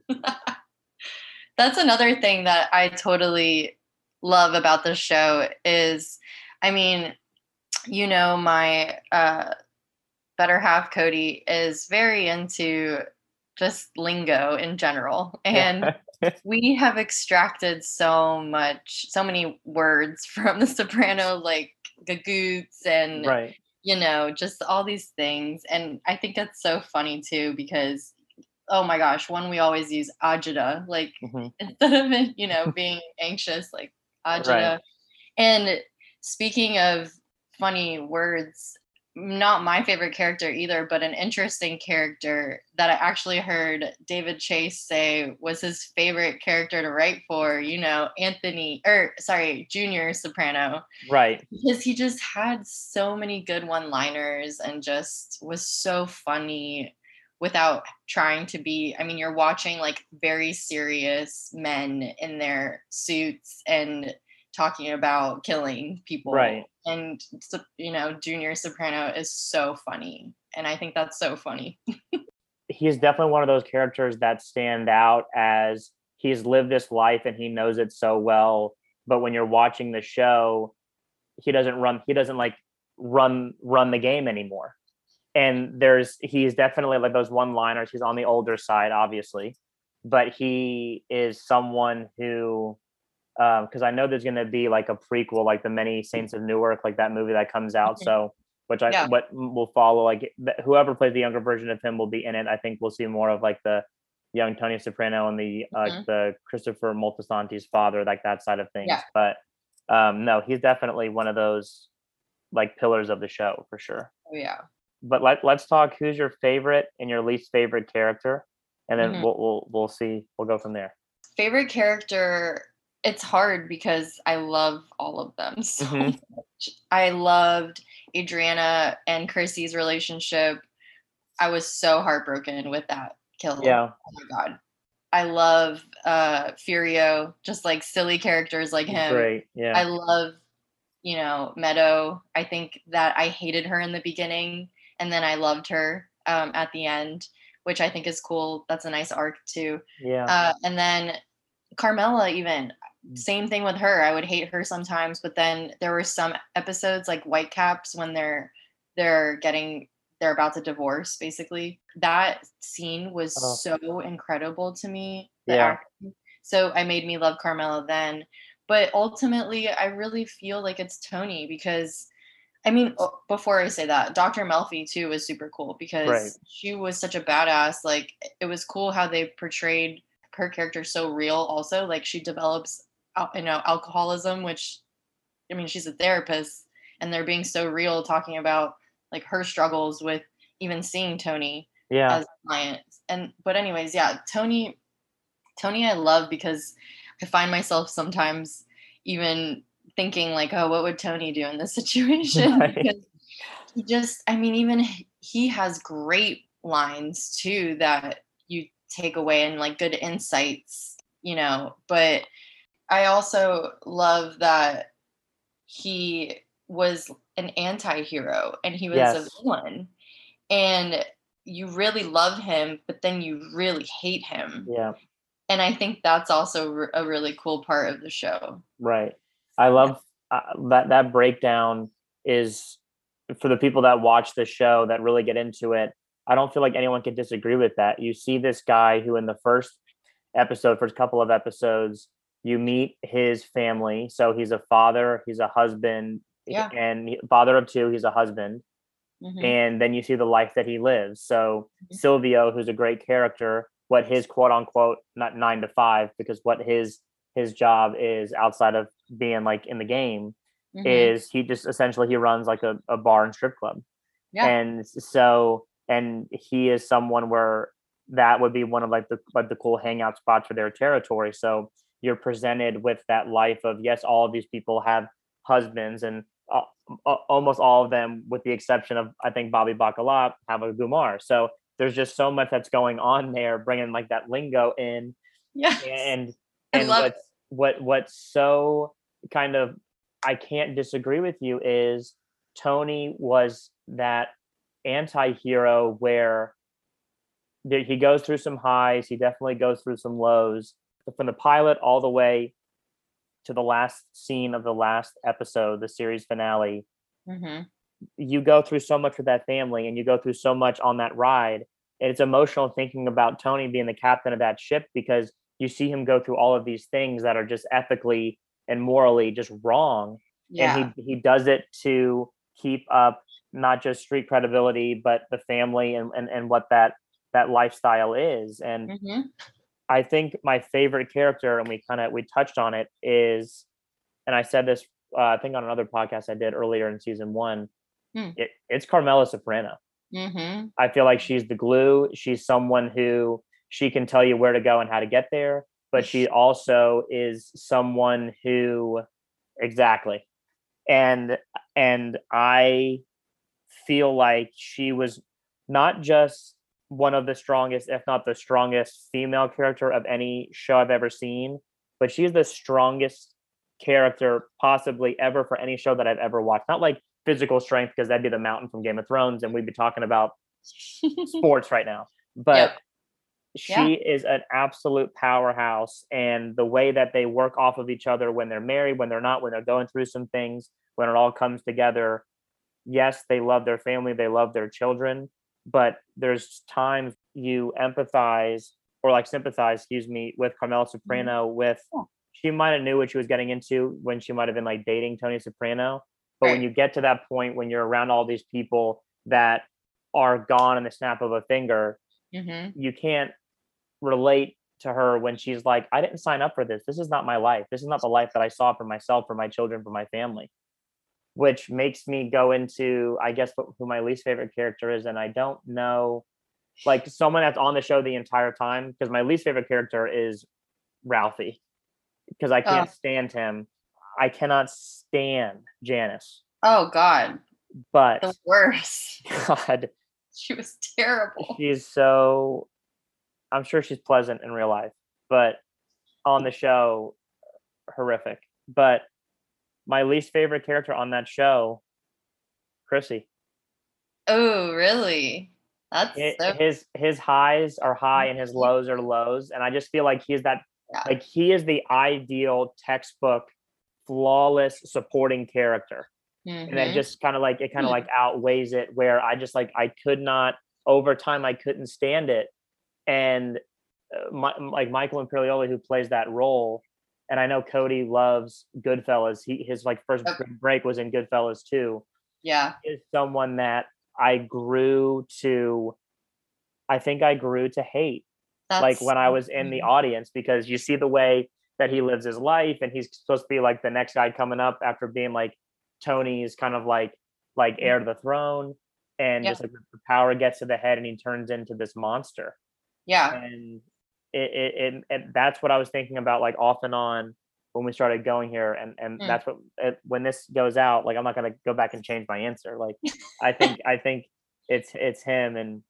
That's another thing that I totally love about the show is I mean, you know, my uh better half Cody is very into just lingo in general. And we have extracted so much, so many words from the soprano, like gagoots and right. you know, just all these things. And I think that's so funny too because, oh my gosh, one we always use agita, like Mhm. instead of it, you know, being anxious, like agita. And speaking of funny words, not my favorite character either, but an interesting character that I actually heard David Chase say was his favorite character to write for, you know, Anthony, or sorry, Junior Soprano Right. because he just had so many good one liners and just was so funny without trying to be i mean you're watching like very serious men in their suits and talking about killing people. Right. and you know junior soprano is so funny and i think that's so funny. He's definitely one of those characters that stand out as he's lived this life and he knows it so well but when you're watching the show he doesn't run he doesn't like run run the game anymore. And there's he's definitely like those one liners he's on the older side obviously but he is someone who because i know there's going to be like a prequel like the many saints of newark like that movie that comes out Okay. so which i Yeah. what will follow like whoever plays the younger version of him will be in it i think we'll see more of like the young tony soprano and the uh, Mhm. the christopher moltisanti's father like that side of things Yeah. but um no he's definitely one of those like pillars of the show for sure oh yeah but let, let's talk who's your favorite and your least favorite character and then Mhm. we'll, we'll we'll see we'll go from there favorite character it's hard because I love all of them so Mhm. much. I loved Adriana and Chrissy's relationship. I was so heartbroken with that kill. Yeah. Oh my god. I love uh Furio, just like silly characters like him. Great. Yeah. I love, you know, Meadow. I think that I hated her in the beginning and then I loved her um, at the end, which I think is cool. That's a nice arc too. yeah. Uh, and then Carmela, even. Same thing with her. I would hate her sometimes, but then there were some episodes like Whitecaps when they're they're getting they're about to divorce basically. That scene was Oh. so incredible to me. Yeah. acting. So I made me love Carmela then. But ultimately, I really feel like it's Tony because I mean, before I say that, Dr. Melfi too was super cool because Right. she was such a badass. Like it was cool how they portrayed her character so real. Also, like she develops, you know, alcoholism, which I mean, she's a therapist, and they're being so real, talking about like her struggles with even seeing Tony yeah. as a client. And but anyways, yeah, Tony, Tony, I love because I find myself sometimes even thinking like, oh, what would Tony do in this situation? Right. Because he just, I mean, even he has great lines too that you take away and like good insights, you know. But I also love that he was an anti-hero and he was Yes. a villain and you really love him but then you really hate him yeah. and i think that's also a really cool part of the show Right. I love uh, that that breakdown is for the people that watch the show that really get into it. I don't feel like anyone can disagree with that. You see this guy who in the first episode, first couple of episodes, you meet his family. So he's a father, he's a husband, Yeah. and he- father of two, he's a husband. Mhm. and then you see the life that he lives. So Mhm. Silvio, who's a great character, what his quote unquote not nine to five, because what his his job is outside of being like in the game Mhm. is he just essentially he runs like a, a bar and strip club. Yeah. And so and he is someone where that would be one of like the like the cool hangout spots for their territory. So you're presented with that life of yes, all of these people have husbands and uh, almost all of them, with the exception of I think Bobby Bacala, have a Gumar. So there's just so much that's going on there, bringing like that lingo in, yeah and and what's what what's so kind of I can't disagree with you is Tony was that anti-hero where he goes through some highs, he definitely goes through some lows. From the pilot all the way to the last scene of the last episode, the series finale, hmm you go through so much with that family and you go through so much on that ride. And it's emotional thinking about Tony being the captain of that ship because you see him go through all of these things that are just ethically and morally just wrong. yeah And he he does it to keep up not just street credibility, but the family and, and, and what that that lifestyle is. And hmm I think my favorite character, and we kind of we touched on it, is, and I said this uh, I think on another podcast I did earlier in season one. Hmm. It, it's Carmela Soprano. hmm I feel like she's the glue. She's someone who she can tell you where to go and how to get there, but she also is someone who exactly. And and I feel like she was not just one of the strongest, if not the strongest female character of any show I've ever seen, but she's the strongest character possibly ever for any show that I've ever watched. Not like physical strength, because that'd be the mountain from Game of Thrones, and we'd be talking about sports right now. But Yep. she Yeah. is an absolute powerhouse. And the way that they work off of each other when they're married, when they're not, when they're going through some things, when it all comes together. Yes, they love their family, they love their children, but there's times you empathize or like sympathize, excuse me, with Carmela Soprano. With Yeah. she might have knew what she was getting into when she might have been like dating Tony Soprano. But when you get to that point when you're around all these people that are gone in the snap of a finger, hmm you can't relate to her when she's like, I didn't sign up for this. This is not my life. This is not the life that I saw for myself, for my children, for my family. Which makes me go into, I guess, who my least favorite character is. And I don't know, like someone that's on the show the entire time, because my least favorite character is Ralphie. because I can't Oh. stand him. I cannot stand Janice, Oh God, but the worst. God, She was terrible. she's so. I'm sure she's pleasant in real life, but on the show, horrific. But my least favorite character on that show, Chrissy. Oh, really? That's so his his highs are high and his lows are lows and i just feel like he's that Yeah. like he is the ideal textbook flawless supporting character and then Mhm. just kind of like it kind of Hmm. like outweighs it where i just like i could not over time i couldn't stand it and uh, my, like michael imperioli who plays that role and i know cody loves goodfellas he his like first Okay. break was in goodfellas too yeah. is someone that I grew to I think I grew to hate That's like when I was in the audience because you see the way that he lives his life and he's supposed to be like the next guy coming up after being like Tony's kind of like like mm-hmm. heir to the throne and Yeah. just like the power gets to the head and he turns into this monster yeah. and it, it, it that's what I was thinking about like off and on when we started going here and and Mm. that's what it, when this goes out like I'm not going to go back and change my answer like I think I think it's it's him and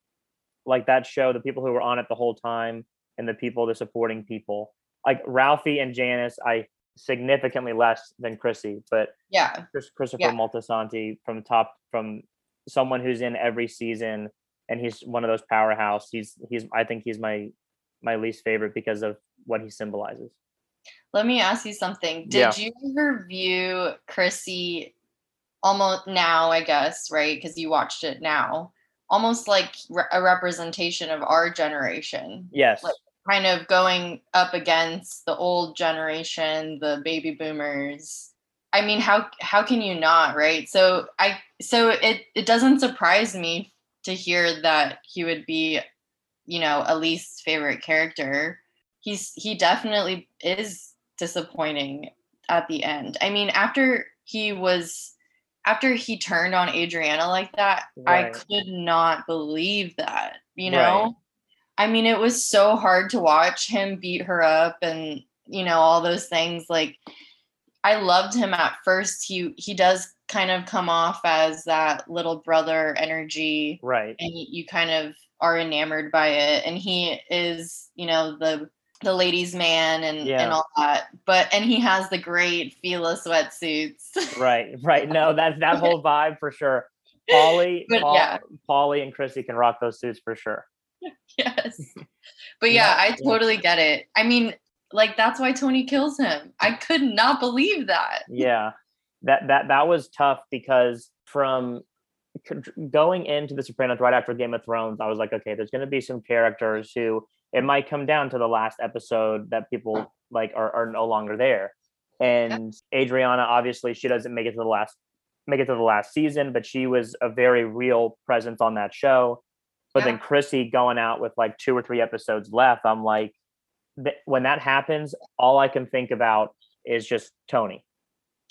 like that show the people who were on it the whole time and the people the supporting people like Ralphie and Janice I significantly less than Chrissy but Yeah. Chris, Christopher Yeah. Moltisanti from top from someone who's in every season and he's one of those powerhouse. He's he's I think he's my my least favorite because of what he symbolizes. Let me ask you something. Did Yeah. you ever view Chrissy almost now, I guess, right? Because you watched it now, almost like re- a representation of our generation, Yes. Like- kind of going up against the old generation, the baby boomers. I mean, how how can you not, right? So I so it it doesn't surprise me to hear that he would be, you know, Elise's favorite character. He's he definitely is disappointing at the end. I mean, after he was after he turned on Adriana like that, I could not believe that, you Right. know? I mean, it was so hard to watch him beat her up and, you know, all those things like I loved him at first. He he does kind of come off as that little brother energy Right. and you kind of are enamored by it and he is you know the the ladies man and Yeah. and all that but and he has the great Fila sweatsuits Right. Right. No, that's that whole vibe for sure. Paulie, But Paul, yeah. Paulie and Chrissy can rock those suits for sure. yes but yeah, Yeah, i totally get it i mean like that's why tony kills him i could not believe that yeah that that that was tough because from going into the sopranos right after game of thrones i was like okay there's going to be some characters who it might come down to the last episode that people like are, are no longer there. And adriana obviously she doesn't make it to the last make it to the last season but she was a very real presence on that show. But then Yeah. chrissy going out with like two or three episodes left i'm like th- when that happens all i can think about is just tony.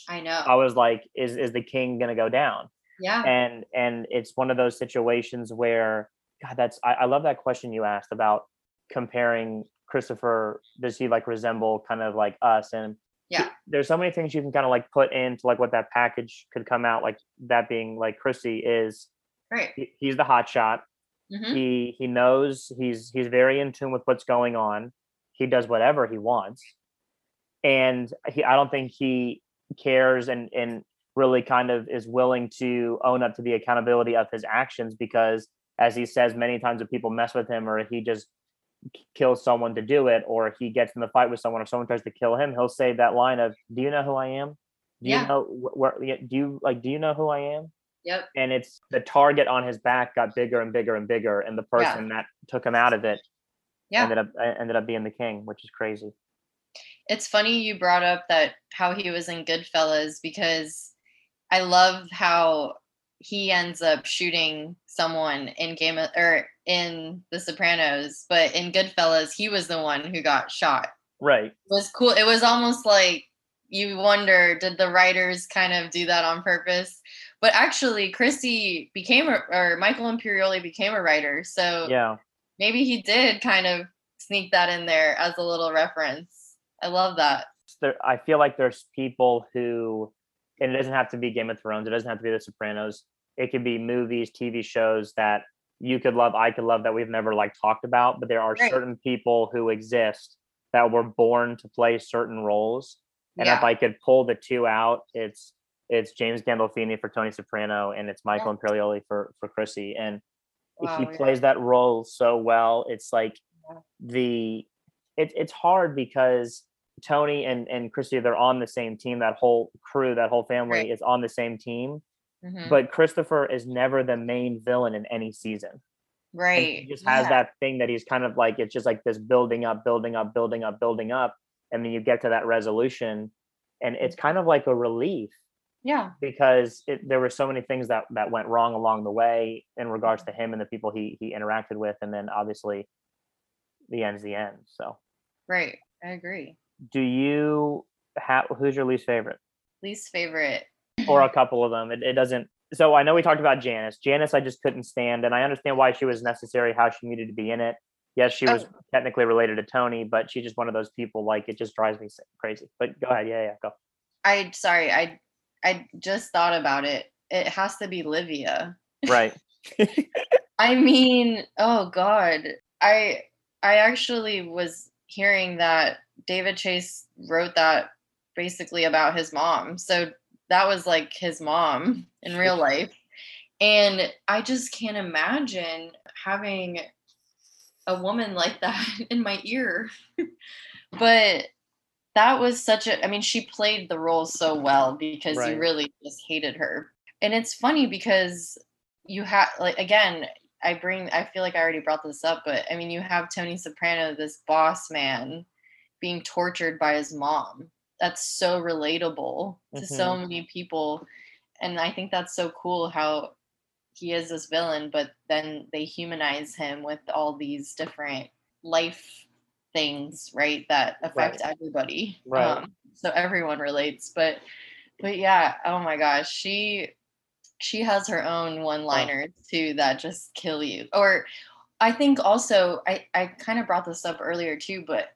I know. I was like, is is the king gonna go down? Yeah And and it's one of those situations where God, that's I, I love that question you asked about comparing Christopher. Does he like resemble kind of like us? And Yeah. there's so many things you can kind of like put into like what that package could come out like. That being like Chrissy is right he- he's the hot shot. Mhm. He he knows he's he's very in tune with what's going on. He does whatever he wants, and he I don't think he cares and and really kind of is willing to own up to the accountability of his actions because as he says many times if people mess with him or he just kills someone to do it or he gets in the fight with someone or someone tries to kill him he'll say that line of do you know who i am? Do Yeah. you know where yeah, do you like do you know who i am? Yep. And it's the target on his back got bigger and bigger and bigger and the Yeah. person that took him out of it yeah. ended up ended up being the king which is crazy. It's funny you brought up that how he was in Goodfellas because I love how he ends up shooting someone in Game of or in The Sopranos, but in Goodfellas he was the one who got shot. right It was cool. It was almost like you wonder did the writers kind of do that on purpose? But actually Chrissy became a or Michael Imperioli became a writer. So yeah maybe he did kind of sneak that in there as a little reference. I love that. there I feel like there's people who and it doesn't have to be Game of Thrones, it doesn't have to be The Sopranos. It could be movies, TV shows that you could love, I could love that we've never like talked about, but there are Right. certain people who exist that were born to play certain roles. And yeah. if I could pull the two out, it's it's James Gandolfini for Tony Soprano and it's Michael Imperioli for for Chrissy. And Wow, he yeah. plays that role so well. It's like Yeah. the it, it's hard because Tony and and Christy they're on the same team. That whole crew, that whole family Right. is on the same team. Mhm. But Christopher is never the main villain in any season. And right. he just has yeah. that thing that he's kind of like it's just like this building up, building up, building up, building up, and then you get to that resolution, and it's kind of like a relief Yeah. because it, there were so many things that that went wrong along the way in regards to him and the people he he interacted with, and then obviously the end's the end. So, Right. I agree. Do you have who's your least favorite, Least favorite. or a couple of them? It, it doesn't. So I know we talked about Janice. Janice, I just couldn't stand, and I understand why she was necessary, how she needed to be in it. Yes, she was Oh. technically related to Tony, but she's just one of those people. Like it just drives me crazy. But go ahead, yeah, yeah, go. I sorry. I I just thought about it. It has to be Livia. Right. I mean, oh god. I I actually was hearing that David Chase wrote that basically about his mom. So that was like his mom in real life. And I just can't imagine having a woman like that in my ear. but that was such a I mean she played the role so well because Right. you really just hated her. And it's funny because you have like again I bring I feel like I already brought this up but I mean you have Tony Soprano this boss man being tortured by his mom. That's so relatable to so many people. And I think that's so cool how he is this villain but then they humanize him with all these different life things right that affect everybody. Right. um, so everyone relates. But but yeah oh my gosh she she has her own one liners too that just kill you. Or i think also i i kind of brought this up earlier too but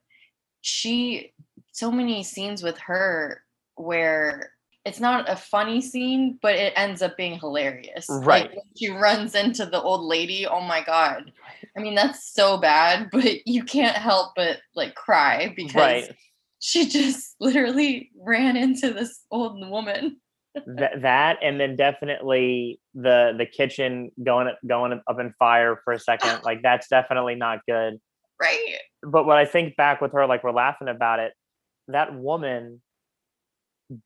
she so many scenes with her where it's not a funny scene but it ends up being hilarious. Right. like she runs into the old lady oh my god. I mean that's so bad but you can't help but like cry because Right. she just literally ran into this old woman. That that and then definitely the the kitchen going going up in fire for a second. Like that's definitely not good. Right but when i think back with her like we're laughing about it that woman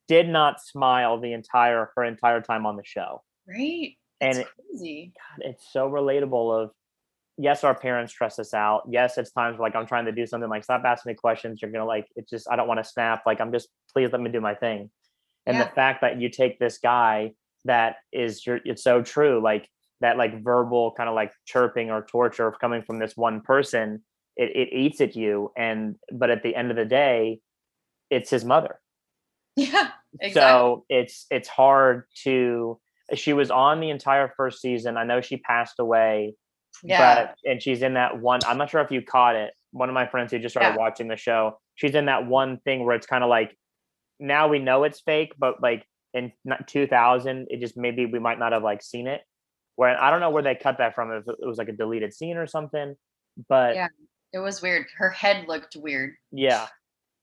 did not smile the entire her entire time on the show. Right? And it's it- crazy. God, it's so relatable of yes our parents stress us out. Yes it's times like i'm trying to do something like stop asking me questions. You're gonna like it's just i don't want to snap. Like i'm just please let me do my thing. And the fact that you take this guy that is your it's so true like that like verbal kind of like chirping or torture coming from this one person it, it eats at you and but at the end of the day it's his mother. Yeah exactly. so it's it's hard to she was on the entire first season. I know she passed away yeah. but and she's in that one i'm not sure if you caught it one of my friends who just started Yeah. watching the show she's in that one thing where it's kind of like now we know it's fake but like in 2000 it just maybe we might not have like seen it. Where i don't know where they cut that from if it was like a deleted scene or something but Yeah. It was weird. Her head looked weird. Yeah.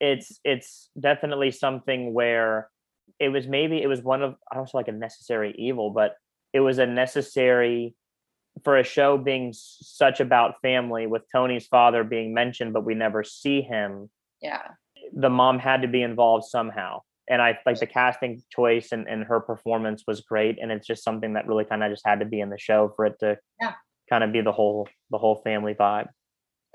It's it's definitely something where it was maybe it was one of i don't say like a necessary evil but it was a necessary for a show being such about family with tony's father being mentioned but we never see him yeah. the mom had to be involved somehow. And i like the casting choice and, and her performance was great and it's just something that really kind of just had to be in the show for it to Yeah. kind of be the whole the whole family vibe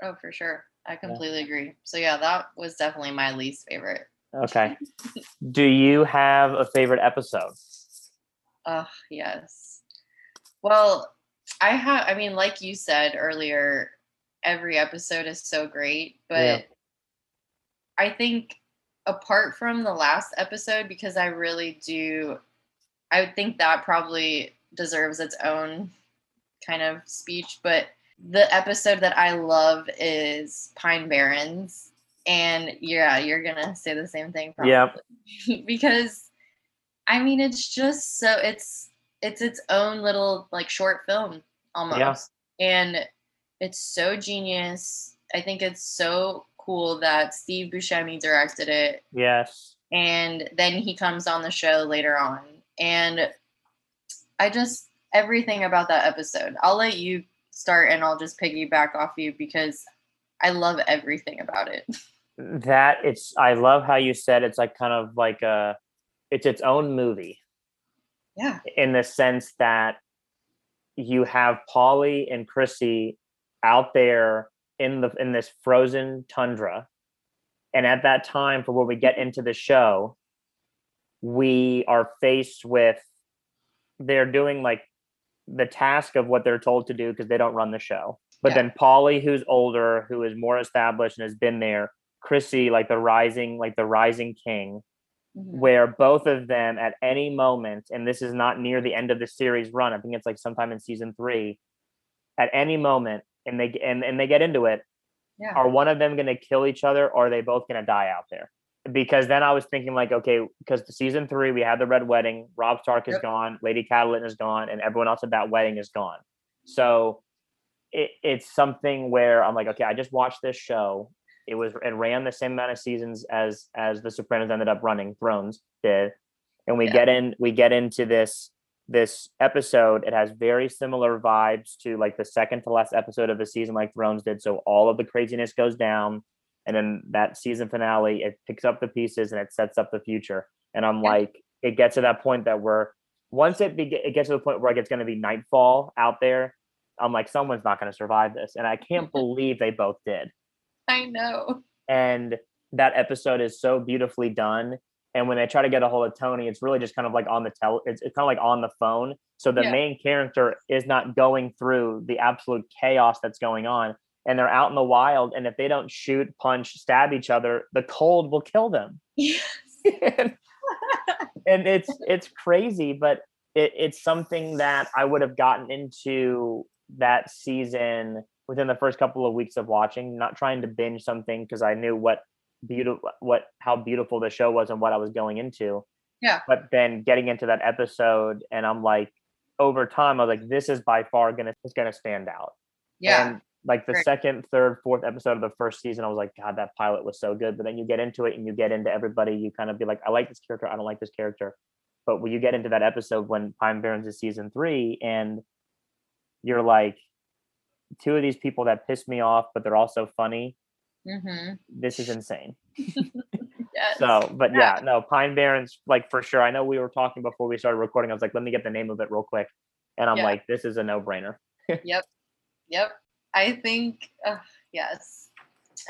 oh for sure. I completely agree. So yeah that was definitely my least favorite. Okay. Do you have a favorite episode? Oh, yes. Well, I have, I mean, like you said earlier, every episode is so great, but Yeah. I think apart from the last episode, because I really do, I would think that probably deserves its own kind of speech, but the episode that I love is Pine Barrens. And yeah, you're gonna say the same thing. Yep. because I mean, it's just so it's it's its own little like short film almost, and it's so genius. I think it's so cool that Steve Buscemi directed it, Yes. and then he comes on the show later on, and I just everything about that episode. I'll let you start, and I'll just piggyback off you because I love everything about it. That it's I love how you said it's like kind of like a it's its own movie Yeah, in the sense that you have Paulie and Chrissy out there in the in this frozen tundra. And at that time, for when we get into the show, we are faced with they're doing like the task of what they're told to do because they don't run the show. But Yeah. then Paulie, who's older, who is more established and has been there, Chrissy, like the rising, like the rising king, Mhm. where both of them at any moment, and this is not near the end of the series run, I think it's like sometime in season three, at any moment, and they and, and they get into it, yeah, are one of them gonna kill each other or are they both gonna die out there? Because then I was thinking like, okay, because the season three we had the red wedding, Robb Stark is Yep. gone, Lady Catelyn is gone, and everyone else at that wedding is gone. So it, it's something where I'm like, okay, I just watched this show. It was it ran the same amount of seasons as as the Sopranos ended up running, Thrones did. And we Yeah. get in we get into this this episode. It has very similar vibes to like the second to last episode of the season, like Thrones did. So all of the craziness goes down, and then that season finale, it picks up the pieces and it sets up the future. And I'm Yeah. like, it gets to that point that we're once it be, it gets to the point where like it's going to be nightfall out there. I'm like, someone's not going to survive this, and I can't believe they both did. I know. And that episode is so beautifully done. And when they try to get a hold of Tony, it's really just kind of like on the tel. It's, it's kind of like on the phone. So the Yeah. main character is not going through the absolute chaos that's going on. And they're out in the wild. And if they don't shoot, punch, stab each other, the cold will kill them. and, and it's it's crazy, but it, it's something that I would have gotten into that season within the first couple of weeks of watching, not trying to binge something because I knew what beautiful what how beautiful the show was and what I was going into. Yeah. But then getting into that episode and I'm like over time I was like this is by far gonna it's gonna stand out. Yeah. And like the Right. second, third, fourth episode of the first season, I was like, God, that pilot was so good. But then you get into it and you get into everybody, you kind of be like, I like this character, I don't like this character. But when you get into that episode when Pine Barrens is season three, and you're like, two of these people that piss me off, but they're also funny. mm-hmm. This is insane. Yes. So, but Yeah. yeah, no, Pine Barrens, like for sure. I know we were talking before we started recording. I was like, let me get the name of it real quick. And I'm Yeah. like, this is a no brainer. Yep. Yep. I think, uh, yes.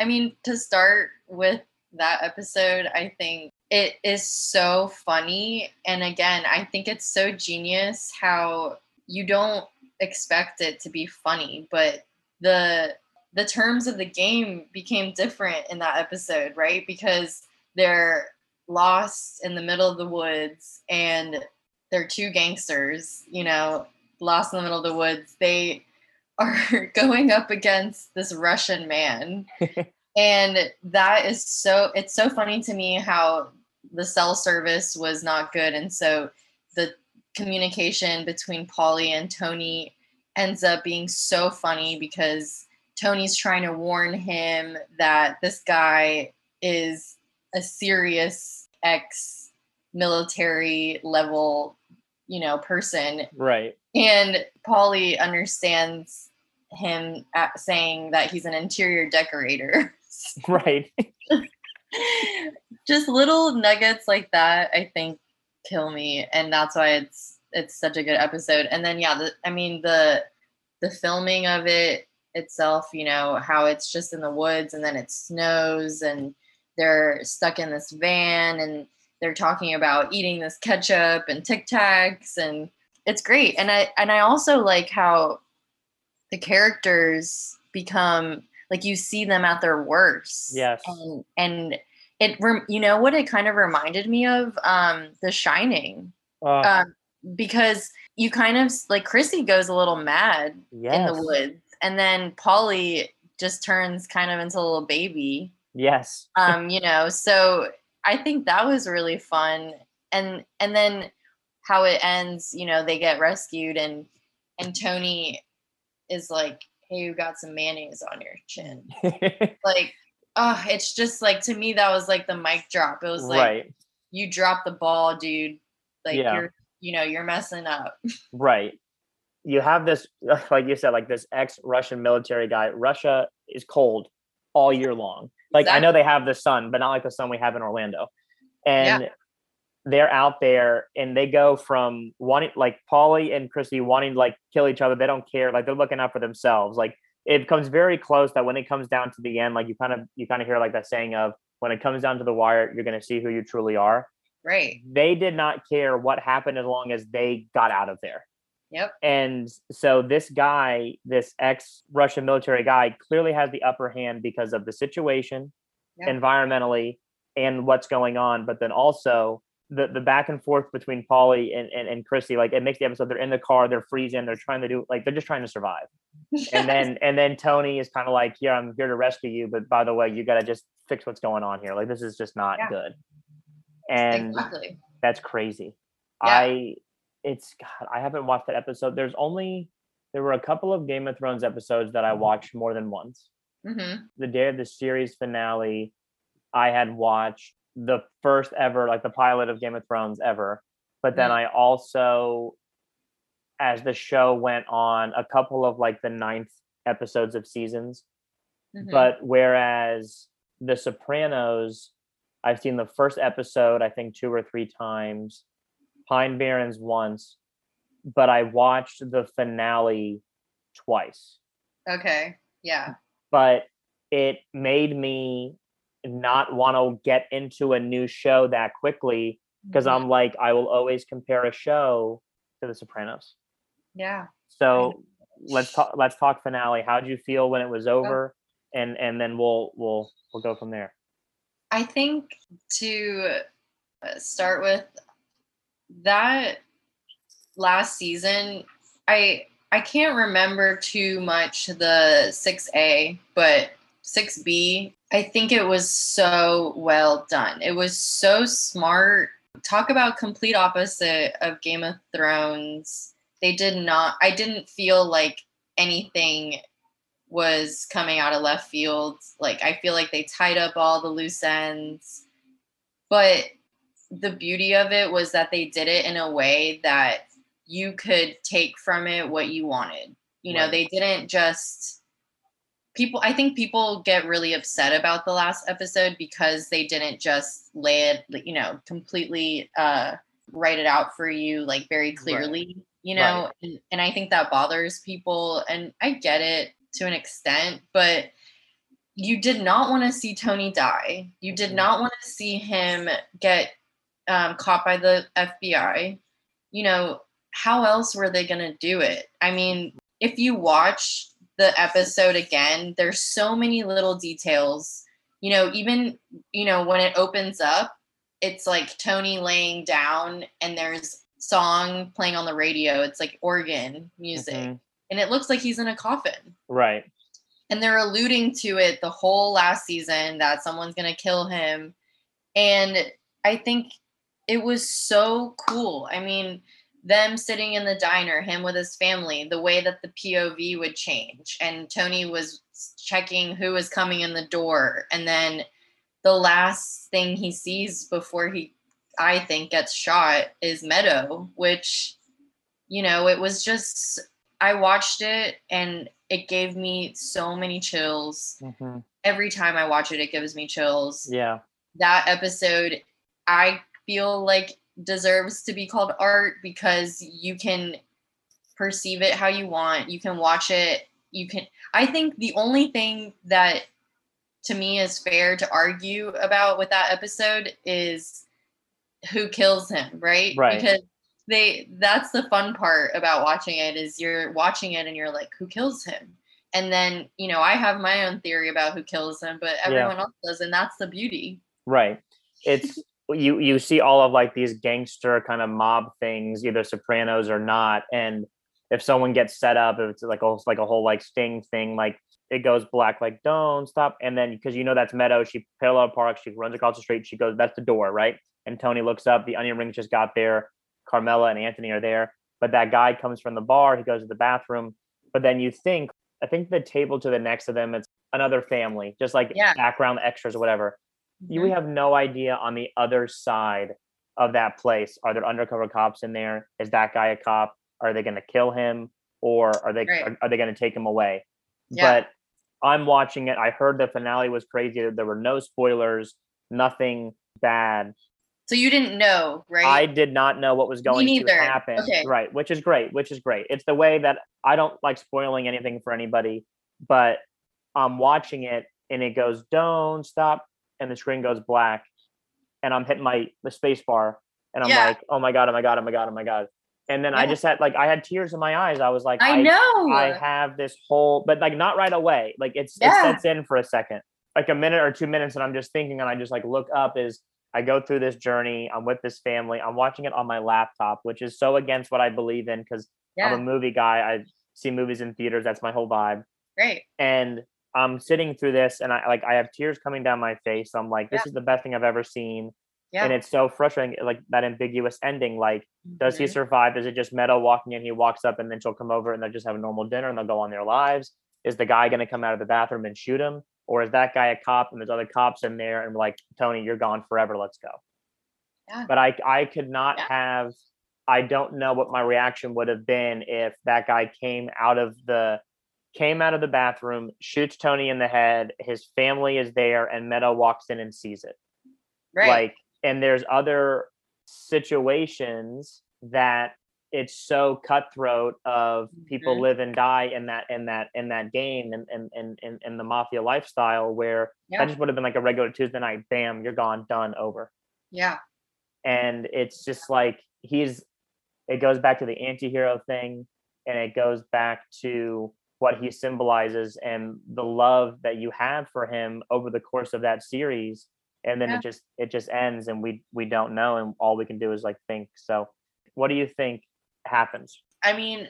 I mean, to start with that episode, I think it is so funny. And again, I think it's so genius how you don't expect it to be funny, but the the terms of the game became different in that episode, right? Because they're lost in the middle of the woods and they're two gangsters, you know, lost in the middle of the woods. They are going up against this Russian man. and that is so it's so funny to me how the cell service was not good and so the communication between Paulie and Tony ends up being so funny because Tony's trying to warn him that this guy is a serious ex military level you know person Right. And Paulie understands him at saying that he's an interior decorator. Right. Just little nuggets like that, I think, kill me, and that's why it's it's such a good episode. And then yeah, the, I mean the the filming of it itself, you know, how it's just in the woods and then it snows and they're stuck in this van and they're talking about eating this ketchup and Tic Tacs and it's great. And I and I also like how the characters become like you see them at their worst. Yes. And and it rem- you know what it kind of reminded me of um The Shining Uh, um because you kind of like Chrissy goes a little mad in the woods and then Paulie just turns kind of into a little baby Yes. um you know so i think that was really fun and and then how it ends you know they get rescued and and tony is like hey you got some mayonnaise on your chin like oh it's just like to me that was like the mic drop it was like right. you dropped the ball dude like Yeah. you're you know you're messing up Right. You have this, like you said, like this ex Russian military guy. Russia is cold all year long. Like I know they have the sun, but not like the sun we have in Orlando. And they're out there and they go from wanting like Paulie and Christy wanting to like kill each other. They don't care. Like they're looking out for themselves. Like it becomes very close that when it comes down to the end, like you kind of you kind of hear like that saying of when it comes down to the wire, you're gonna see who you truly are. right They did not care what happened as long as they got out of there. yep And so this guy, this ex Russian military guy, clearly has the upper hand because of the situation, Yeah. environmentally, and what's going on. But then also the the back and forth between Paulie and, and, and Christy, like it makes the episode they're in the car, they're freezing, they're trying to do like they're just trying to survive. And then and then Tony is kind of like, Yeah, I'm here to rescue you, but by the way, you gotta just fix what's going on here. Like this is just not Yeah. good. And exactly that's crazy. Yeah. I it's God, I haven't watched that episode. There's only there were a couple of Game of Thrones episodes that I watched more than once. hmm The day of the series finale, I had watched the first ever, like the pilot of Game of Thrones ever. But then Mm. I also, as the show went on, a couple of like the ninth episodes of seasons. hmm But whereas The Sopranos, I've seen the first episode, I think two or three times, Pine Barrens once, but I watched the finale twice. okay yeah But it made me not want to get into a new show that quickly because Mhm. I'm like, I will always compare a show to The Sopranos. yeah So let's talk. Let's talk finale. How did you feel when it was over? And and then we'll we'll we'll go from there. I think to uh, start with that last season, I I can't remember too much the 6A, but 6B, I think it was so well done. It was so smart. Talk about complete opposite of Game of Thrones. They did not I didn't feel like anything was coming out of left field. Like I feel like they tied up all the loose ends. But the beauty of it was that they did it in a way that you could take from it what you wanted. You know, Right. they didn't just people I think people get really upset about the last episode because they didn't just lay it, you know, completely uh write it out for you like very clearly, you know, and, and I think that bothers people and I get it to an extent, but you did not want to see Tony die. You did Mhm. not want to see him get um, caught by the FBI. You know, how else were they going to do it? I mean, if you watch the episode again, there's so many little details. You know, even, you know, when it opens up, it's like Tony laying down and there's song playing on the radio. It's like organ music. Mhm. And it looks like he's in a coffin Right. and they're alluding to it the whole last season that someone's going to kill him and i think it was so cool i mean them sitting in the diner him with his family the way that the pov would change and tony was checking who was coming in the door and then the last thing he sees before he i think gets shot is meadow which you know it was just i watched it and it gave me so many chills Mhm. every time i watch it it gives me chills Yeah. that episode i feel like deserves to be called art because you can perceive it how you want. You can watch it. You can i think the only thing that to me is fair to argue about with that episode is who kills him right? Right. because they that's the fun part about watching it is you're watching it and you're like who kills him? And then you know i have my own theory about who kills him but everyone else does and that's the beauty. Right. It's you you see all of like these gangster kind of mob things, either Sopranos or not, and if someone gets set up, if it's like a like a whole like sting thing, like it goes black, like don't stop. And then because you know that's Meadow, she parallel parks, she runs across the street, she goes, that's the door, right? And Tony looks up, the onion rings just got there, Carmela and Anthony are there, but that guy comes from the bar, he goes to the bathroom. But then you think, I think the table to the next of them, it's another family, just like Yeah. background extras or whatever. You Mhm. have no idea on the other side of that place. Are there undercover cops in there? Is that guy a cop? Are they going to kill him or are they Right. are, are they going to take him away? Yeah. But I'm watching it. I heard the finale was crazy. There were no spoilers, nothing bad. So you didn't know, right? I did not know what was going to happen. Okay. Right, which is great, which is great. It's the way that I don't like spoiling anything for anybody, but I'm watching it and it goes, don't stop, and the screen goes black, and I'm hitting my the space bar, and I'm Yeah. like, oh my god, oh my god, oh my god, oh my god. And then I just had like I had tears in my eyes. I was like, I know. I have this whole, but like not right away. Like it's Yeah. it sets in for a second, like a minute or two minutes, and I'm just thinking, and I just like look up. Is I go through this journey. I'm with this family. I'm watching it on my laptop, which is so against what I believe in because I'm a movie guy. I see movies in theaters. That's my whole vibe. great. And I'm sitting through this, and I like I have tears coming down my face. I'm like, this Yeah. is the best thing I've ever seen. Yeah. And it's so frustrating, like that ambiguous ending. Like does he Mhm. survive? Is it just Meadow walking in? He walks up and then she'll come over and they'll just have a normal dinner and they'll go on their lives. Is the guy going to come out of the bathroom and shoot him? Or is that guy a cop and there's other cops in there and like, Tony, you're gone forever. Let's go. Yeah. But I, I could not have, I don't know what my reaction would have been if that guy came out of the, came out of the bathroom, shoots Tony in the head. His family is there and Meadow walks in and sees it Right. like and there's other situations that it's so cutthroat of people Mhm. live and die in that in that in that game and and and in, in the mafia lifestyle where Yeah. that just would have been like a regular tuesday night bam you're gone done over yeah. and it's just like he's it goes back to the anti-hero thing and it goes back to what he symbolizes and the love that you have for him over the course of that series. And then Yeah. it just it just ends and we we don't know and all we can do is like think. So what do you think happens? I mean,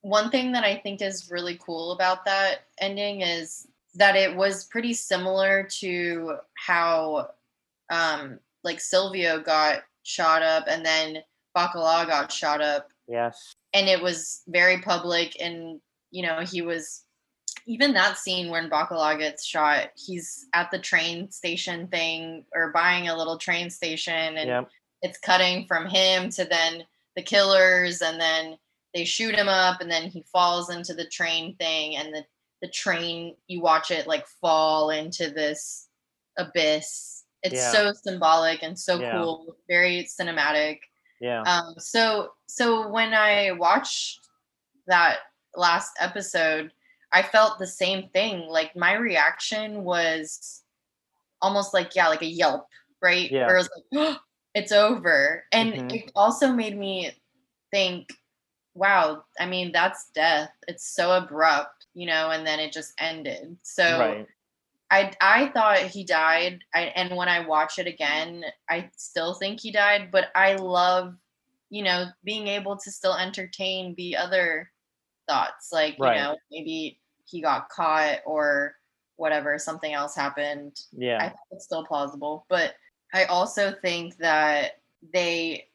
one thing that I think is really cool about that ending is that it was pretty similar to how um like Silvio got shot up and then Bacala got shot up. Yes. And it was very public and you know he was even that scene when Bacala gets shot he's at the train station thing or buying a little train station and yeah it's cutting from him to then the killers and then they shoot him up and then he falls into the train thing and the the train you watch it like fall into this abyss it's Yeah. so symbolic and so Yeah. cool very cinematic yeah um so so when i watched that last episode i felt the same thing like my reaction was almost like yeah like a yelp right Yeah. where it was like it's over and Mhm. it also made me think wow i mean that's death it's so abrupt you know and then it just ended so right I I thought he died. I and when I watch it again, I still think he died, but I love, you know, being able to still entertain the other thoughts. Like, Right. you know, maybe he got caught or whatever, something else happened. Yeah. I think it's still plausible. But I also think that they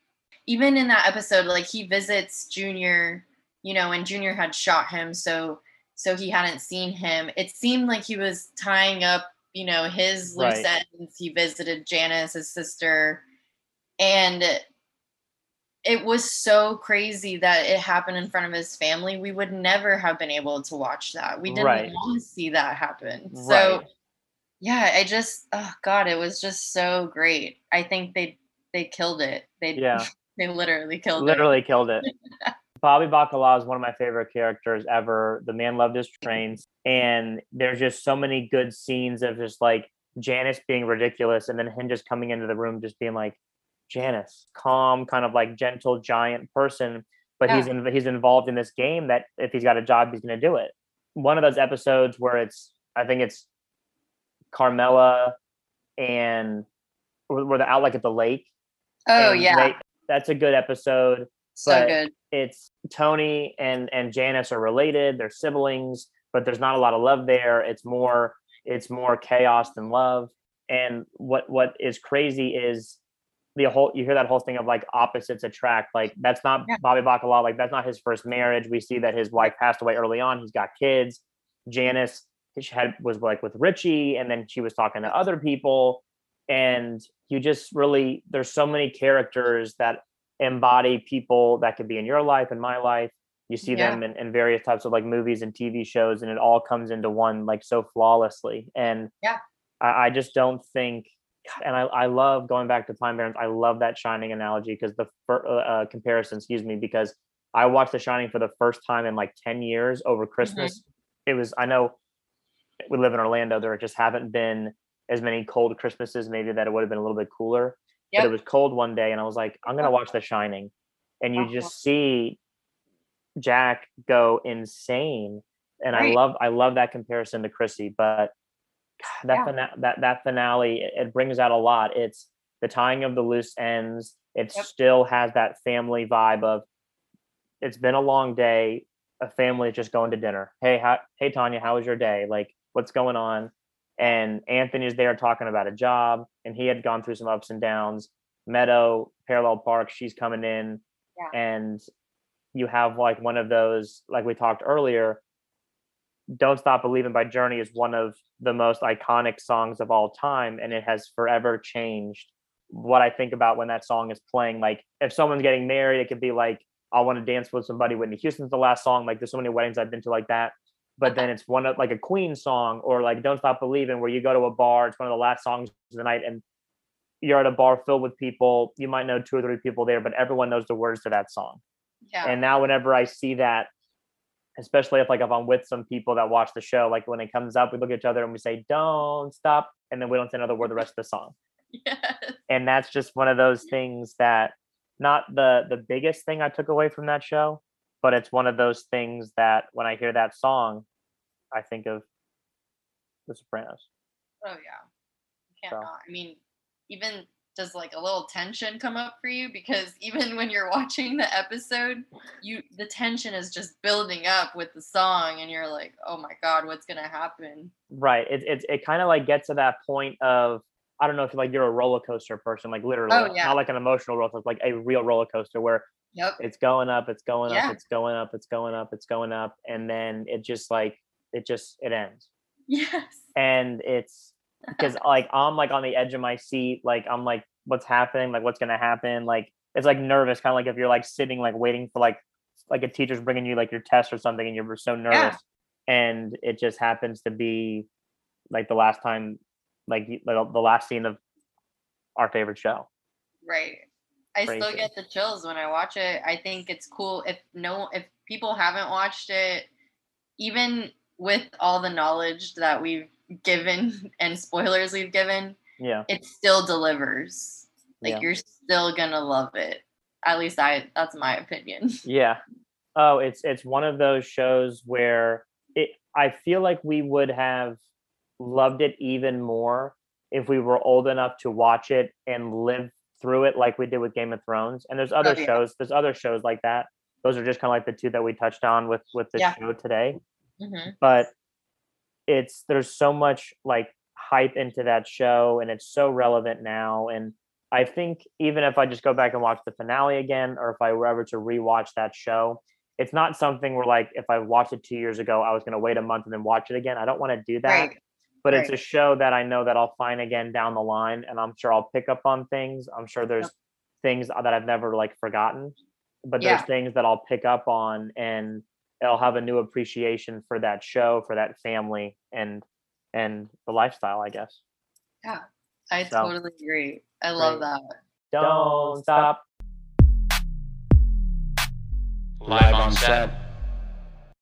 even in that episode, like he visits Junior, you know, and Junior had shot him, so so he hadn't seen him. It seemed like he was tying up, you know, his loose Right. ends. He visited Janice, his sister, and it was so crazy that it happened in front of his family. We would never have been able to watch that. We didn't Right. want to see that happen. So right yeah, I just oh god, it was just so great. I think they they killed it. They Yeah. they literally killed it. literally killed it. Bobby Bacala is one of my favorite characters ever. The man loved his trains, and there's just so many good scenes of just like Janice being ridiculous, and then him just coming into the room, just being like, Janice, calm, kind of like gentle giant person, but he's in, he's involved in this game that if he's got a job, he's going to do it. One of those episodes where it's, I think it's Carmela and where they're out like at the lake. Oh yeah, they- that's a good episode so good. it's Tony and and Janice are related. They're siblings. but there's not a lot of love there. It's more it's more chaos than love. And what what is crazy is the whole you hear that whole thing of like opposites attract. Like that's not Yeah. Bobby Bacala. Like that's not his first marriage. We see that his wife passed away early on. He's got kids. Janice she had was like with Richie, and then she was talking to other people. And you just really there's so many characters that embody people that could be in your life and my life. You see Yeah. them in, in various types of like movies and TV shows, and it all comes into one like so flawlessly. And Yeah. I, I just don't think and I, I love going back to Pine Barrens. I love that Shining analogy because the fir- uh, uh, comparison, excuse me, because I watched The Shining for the first time in like 10 years over Christmas. It was, I know we live in Orlando. There just haven't been as many cold Christmases, maybe that it would have been a little bit cooler. But it was cold one day and I was like, I'm going to watch The Shining. And you just see Jack go insane. And I love, I love that comparison to Chrissy, but that Yeah. fina- that that finale it, it brings out a lot. It's the tying of the loose ends. It Yep. still has that family vibe of it's been a long day. A family is just going to dinner. Hey, how, hey Tanya, how was your day? Like, what's going on? And Anthony's there talking about a job, and he had gone through some ups and downs. Meadow, Parallel Park, she's coming in, Yeah. and you have like one of those, like we talked earlier. Don't Stop Believing by Journey is one of the most iconic songs of all time, and it has forever changed what I think about when that song is playing. Like, if someone's getting married, it could be like, I want to dance with somebody. Whitney Houston's the last song. Like, there's so many weddings I've been to like that. But then it's one of like a Queen song or like Don't Stop Believing, where you go to a bar, it's one of the last songs of the night, and you're at a bar filled with people. You might know two or three people there, but everyone knows the words to that song. Yeah. And now whenever I see that, especially if like if I'm with some people that watch the show, like when it comes up, we look at each other and we say, Don't stop, and then we don't say another word the rest of the song. yes. And that's just one of those things that not the the biggest thing I took away from that show, but it's one of those things that when I hear that song, I think of The Sopranos. Oh yeah. You can't So- not. I mean, even does like a little tension come up for you because even when you're watching the episode, you the tension is just building up with the song and you're like, "Oh my god, what's going to happen?" Right. It it it kind of like gets to that point of I don't know if like you're a roller coaster person, like literally, Oh, like, yeah. not like an emotional roller coaster, like a real roller coaster where Yep. it's going up, it's going Yeah. up, it's going up, it's going up, it's going up, and then it just like it just it ends. Yes. And it's because like I'm like on the edge of my seat, like I'm like, what's happening? Like what's gonna happen? Like it's like nervous, kind of like if you're like sitting like waiting for like like a teacher's bringing you like your test or something, and you're so nervous, Yeah. and it just happens to be like the last time, like like the last scene of our favorite show. Right. I still get the chills when I watch it. I think it's cool if no if people haven't watched it, even with all the knowledge that we've given and spoilers we've given, Yeah, it still delivers. Like Yeah. you're still gonna love it. At least I that's my opinion. yeah. Oh, it's it's one of those shows where it. I feel like we would have loved it even more if we were old enough to watch it and live through it like we did with Game of Thrones. And there's other yeah. shows. There's other shows like that. Those are just kind of like the two that we touched on with with the Yeah. show today. Mhm. But it's there's so much like hype into that show, and it's so relevant now. And I think even if I just go back and watch the finale again, or if I were ever to rewatch that show, it's not something where like if I watched it two years ago, I was going to wait a month and then watch it again. I don't want to do that. Right. But it's a show that I know that I'll find again down the line, and I'm sure I'll pick up on things. I'm sure there's things that I've never like forgotten, but there's Yeah. things that I'll pick up on, and I'll have a new appreciation for that show, for that family, and and the lifestyle. I guess. Yeah, I So- totally agree. I love Right. that. Don't stop. Live on set.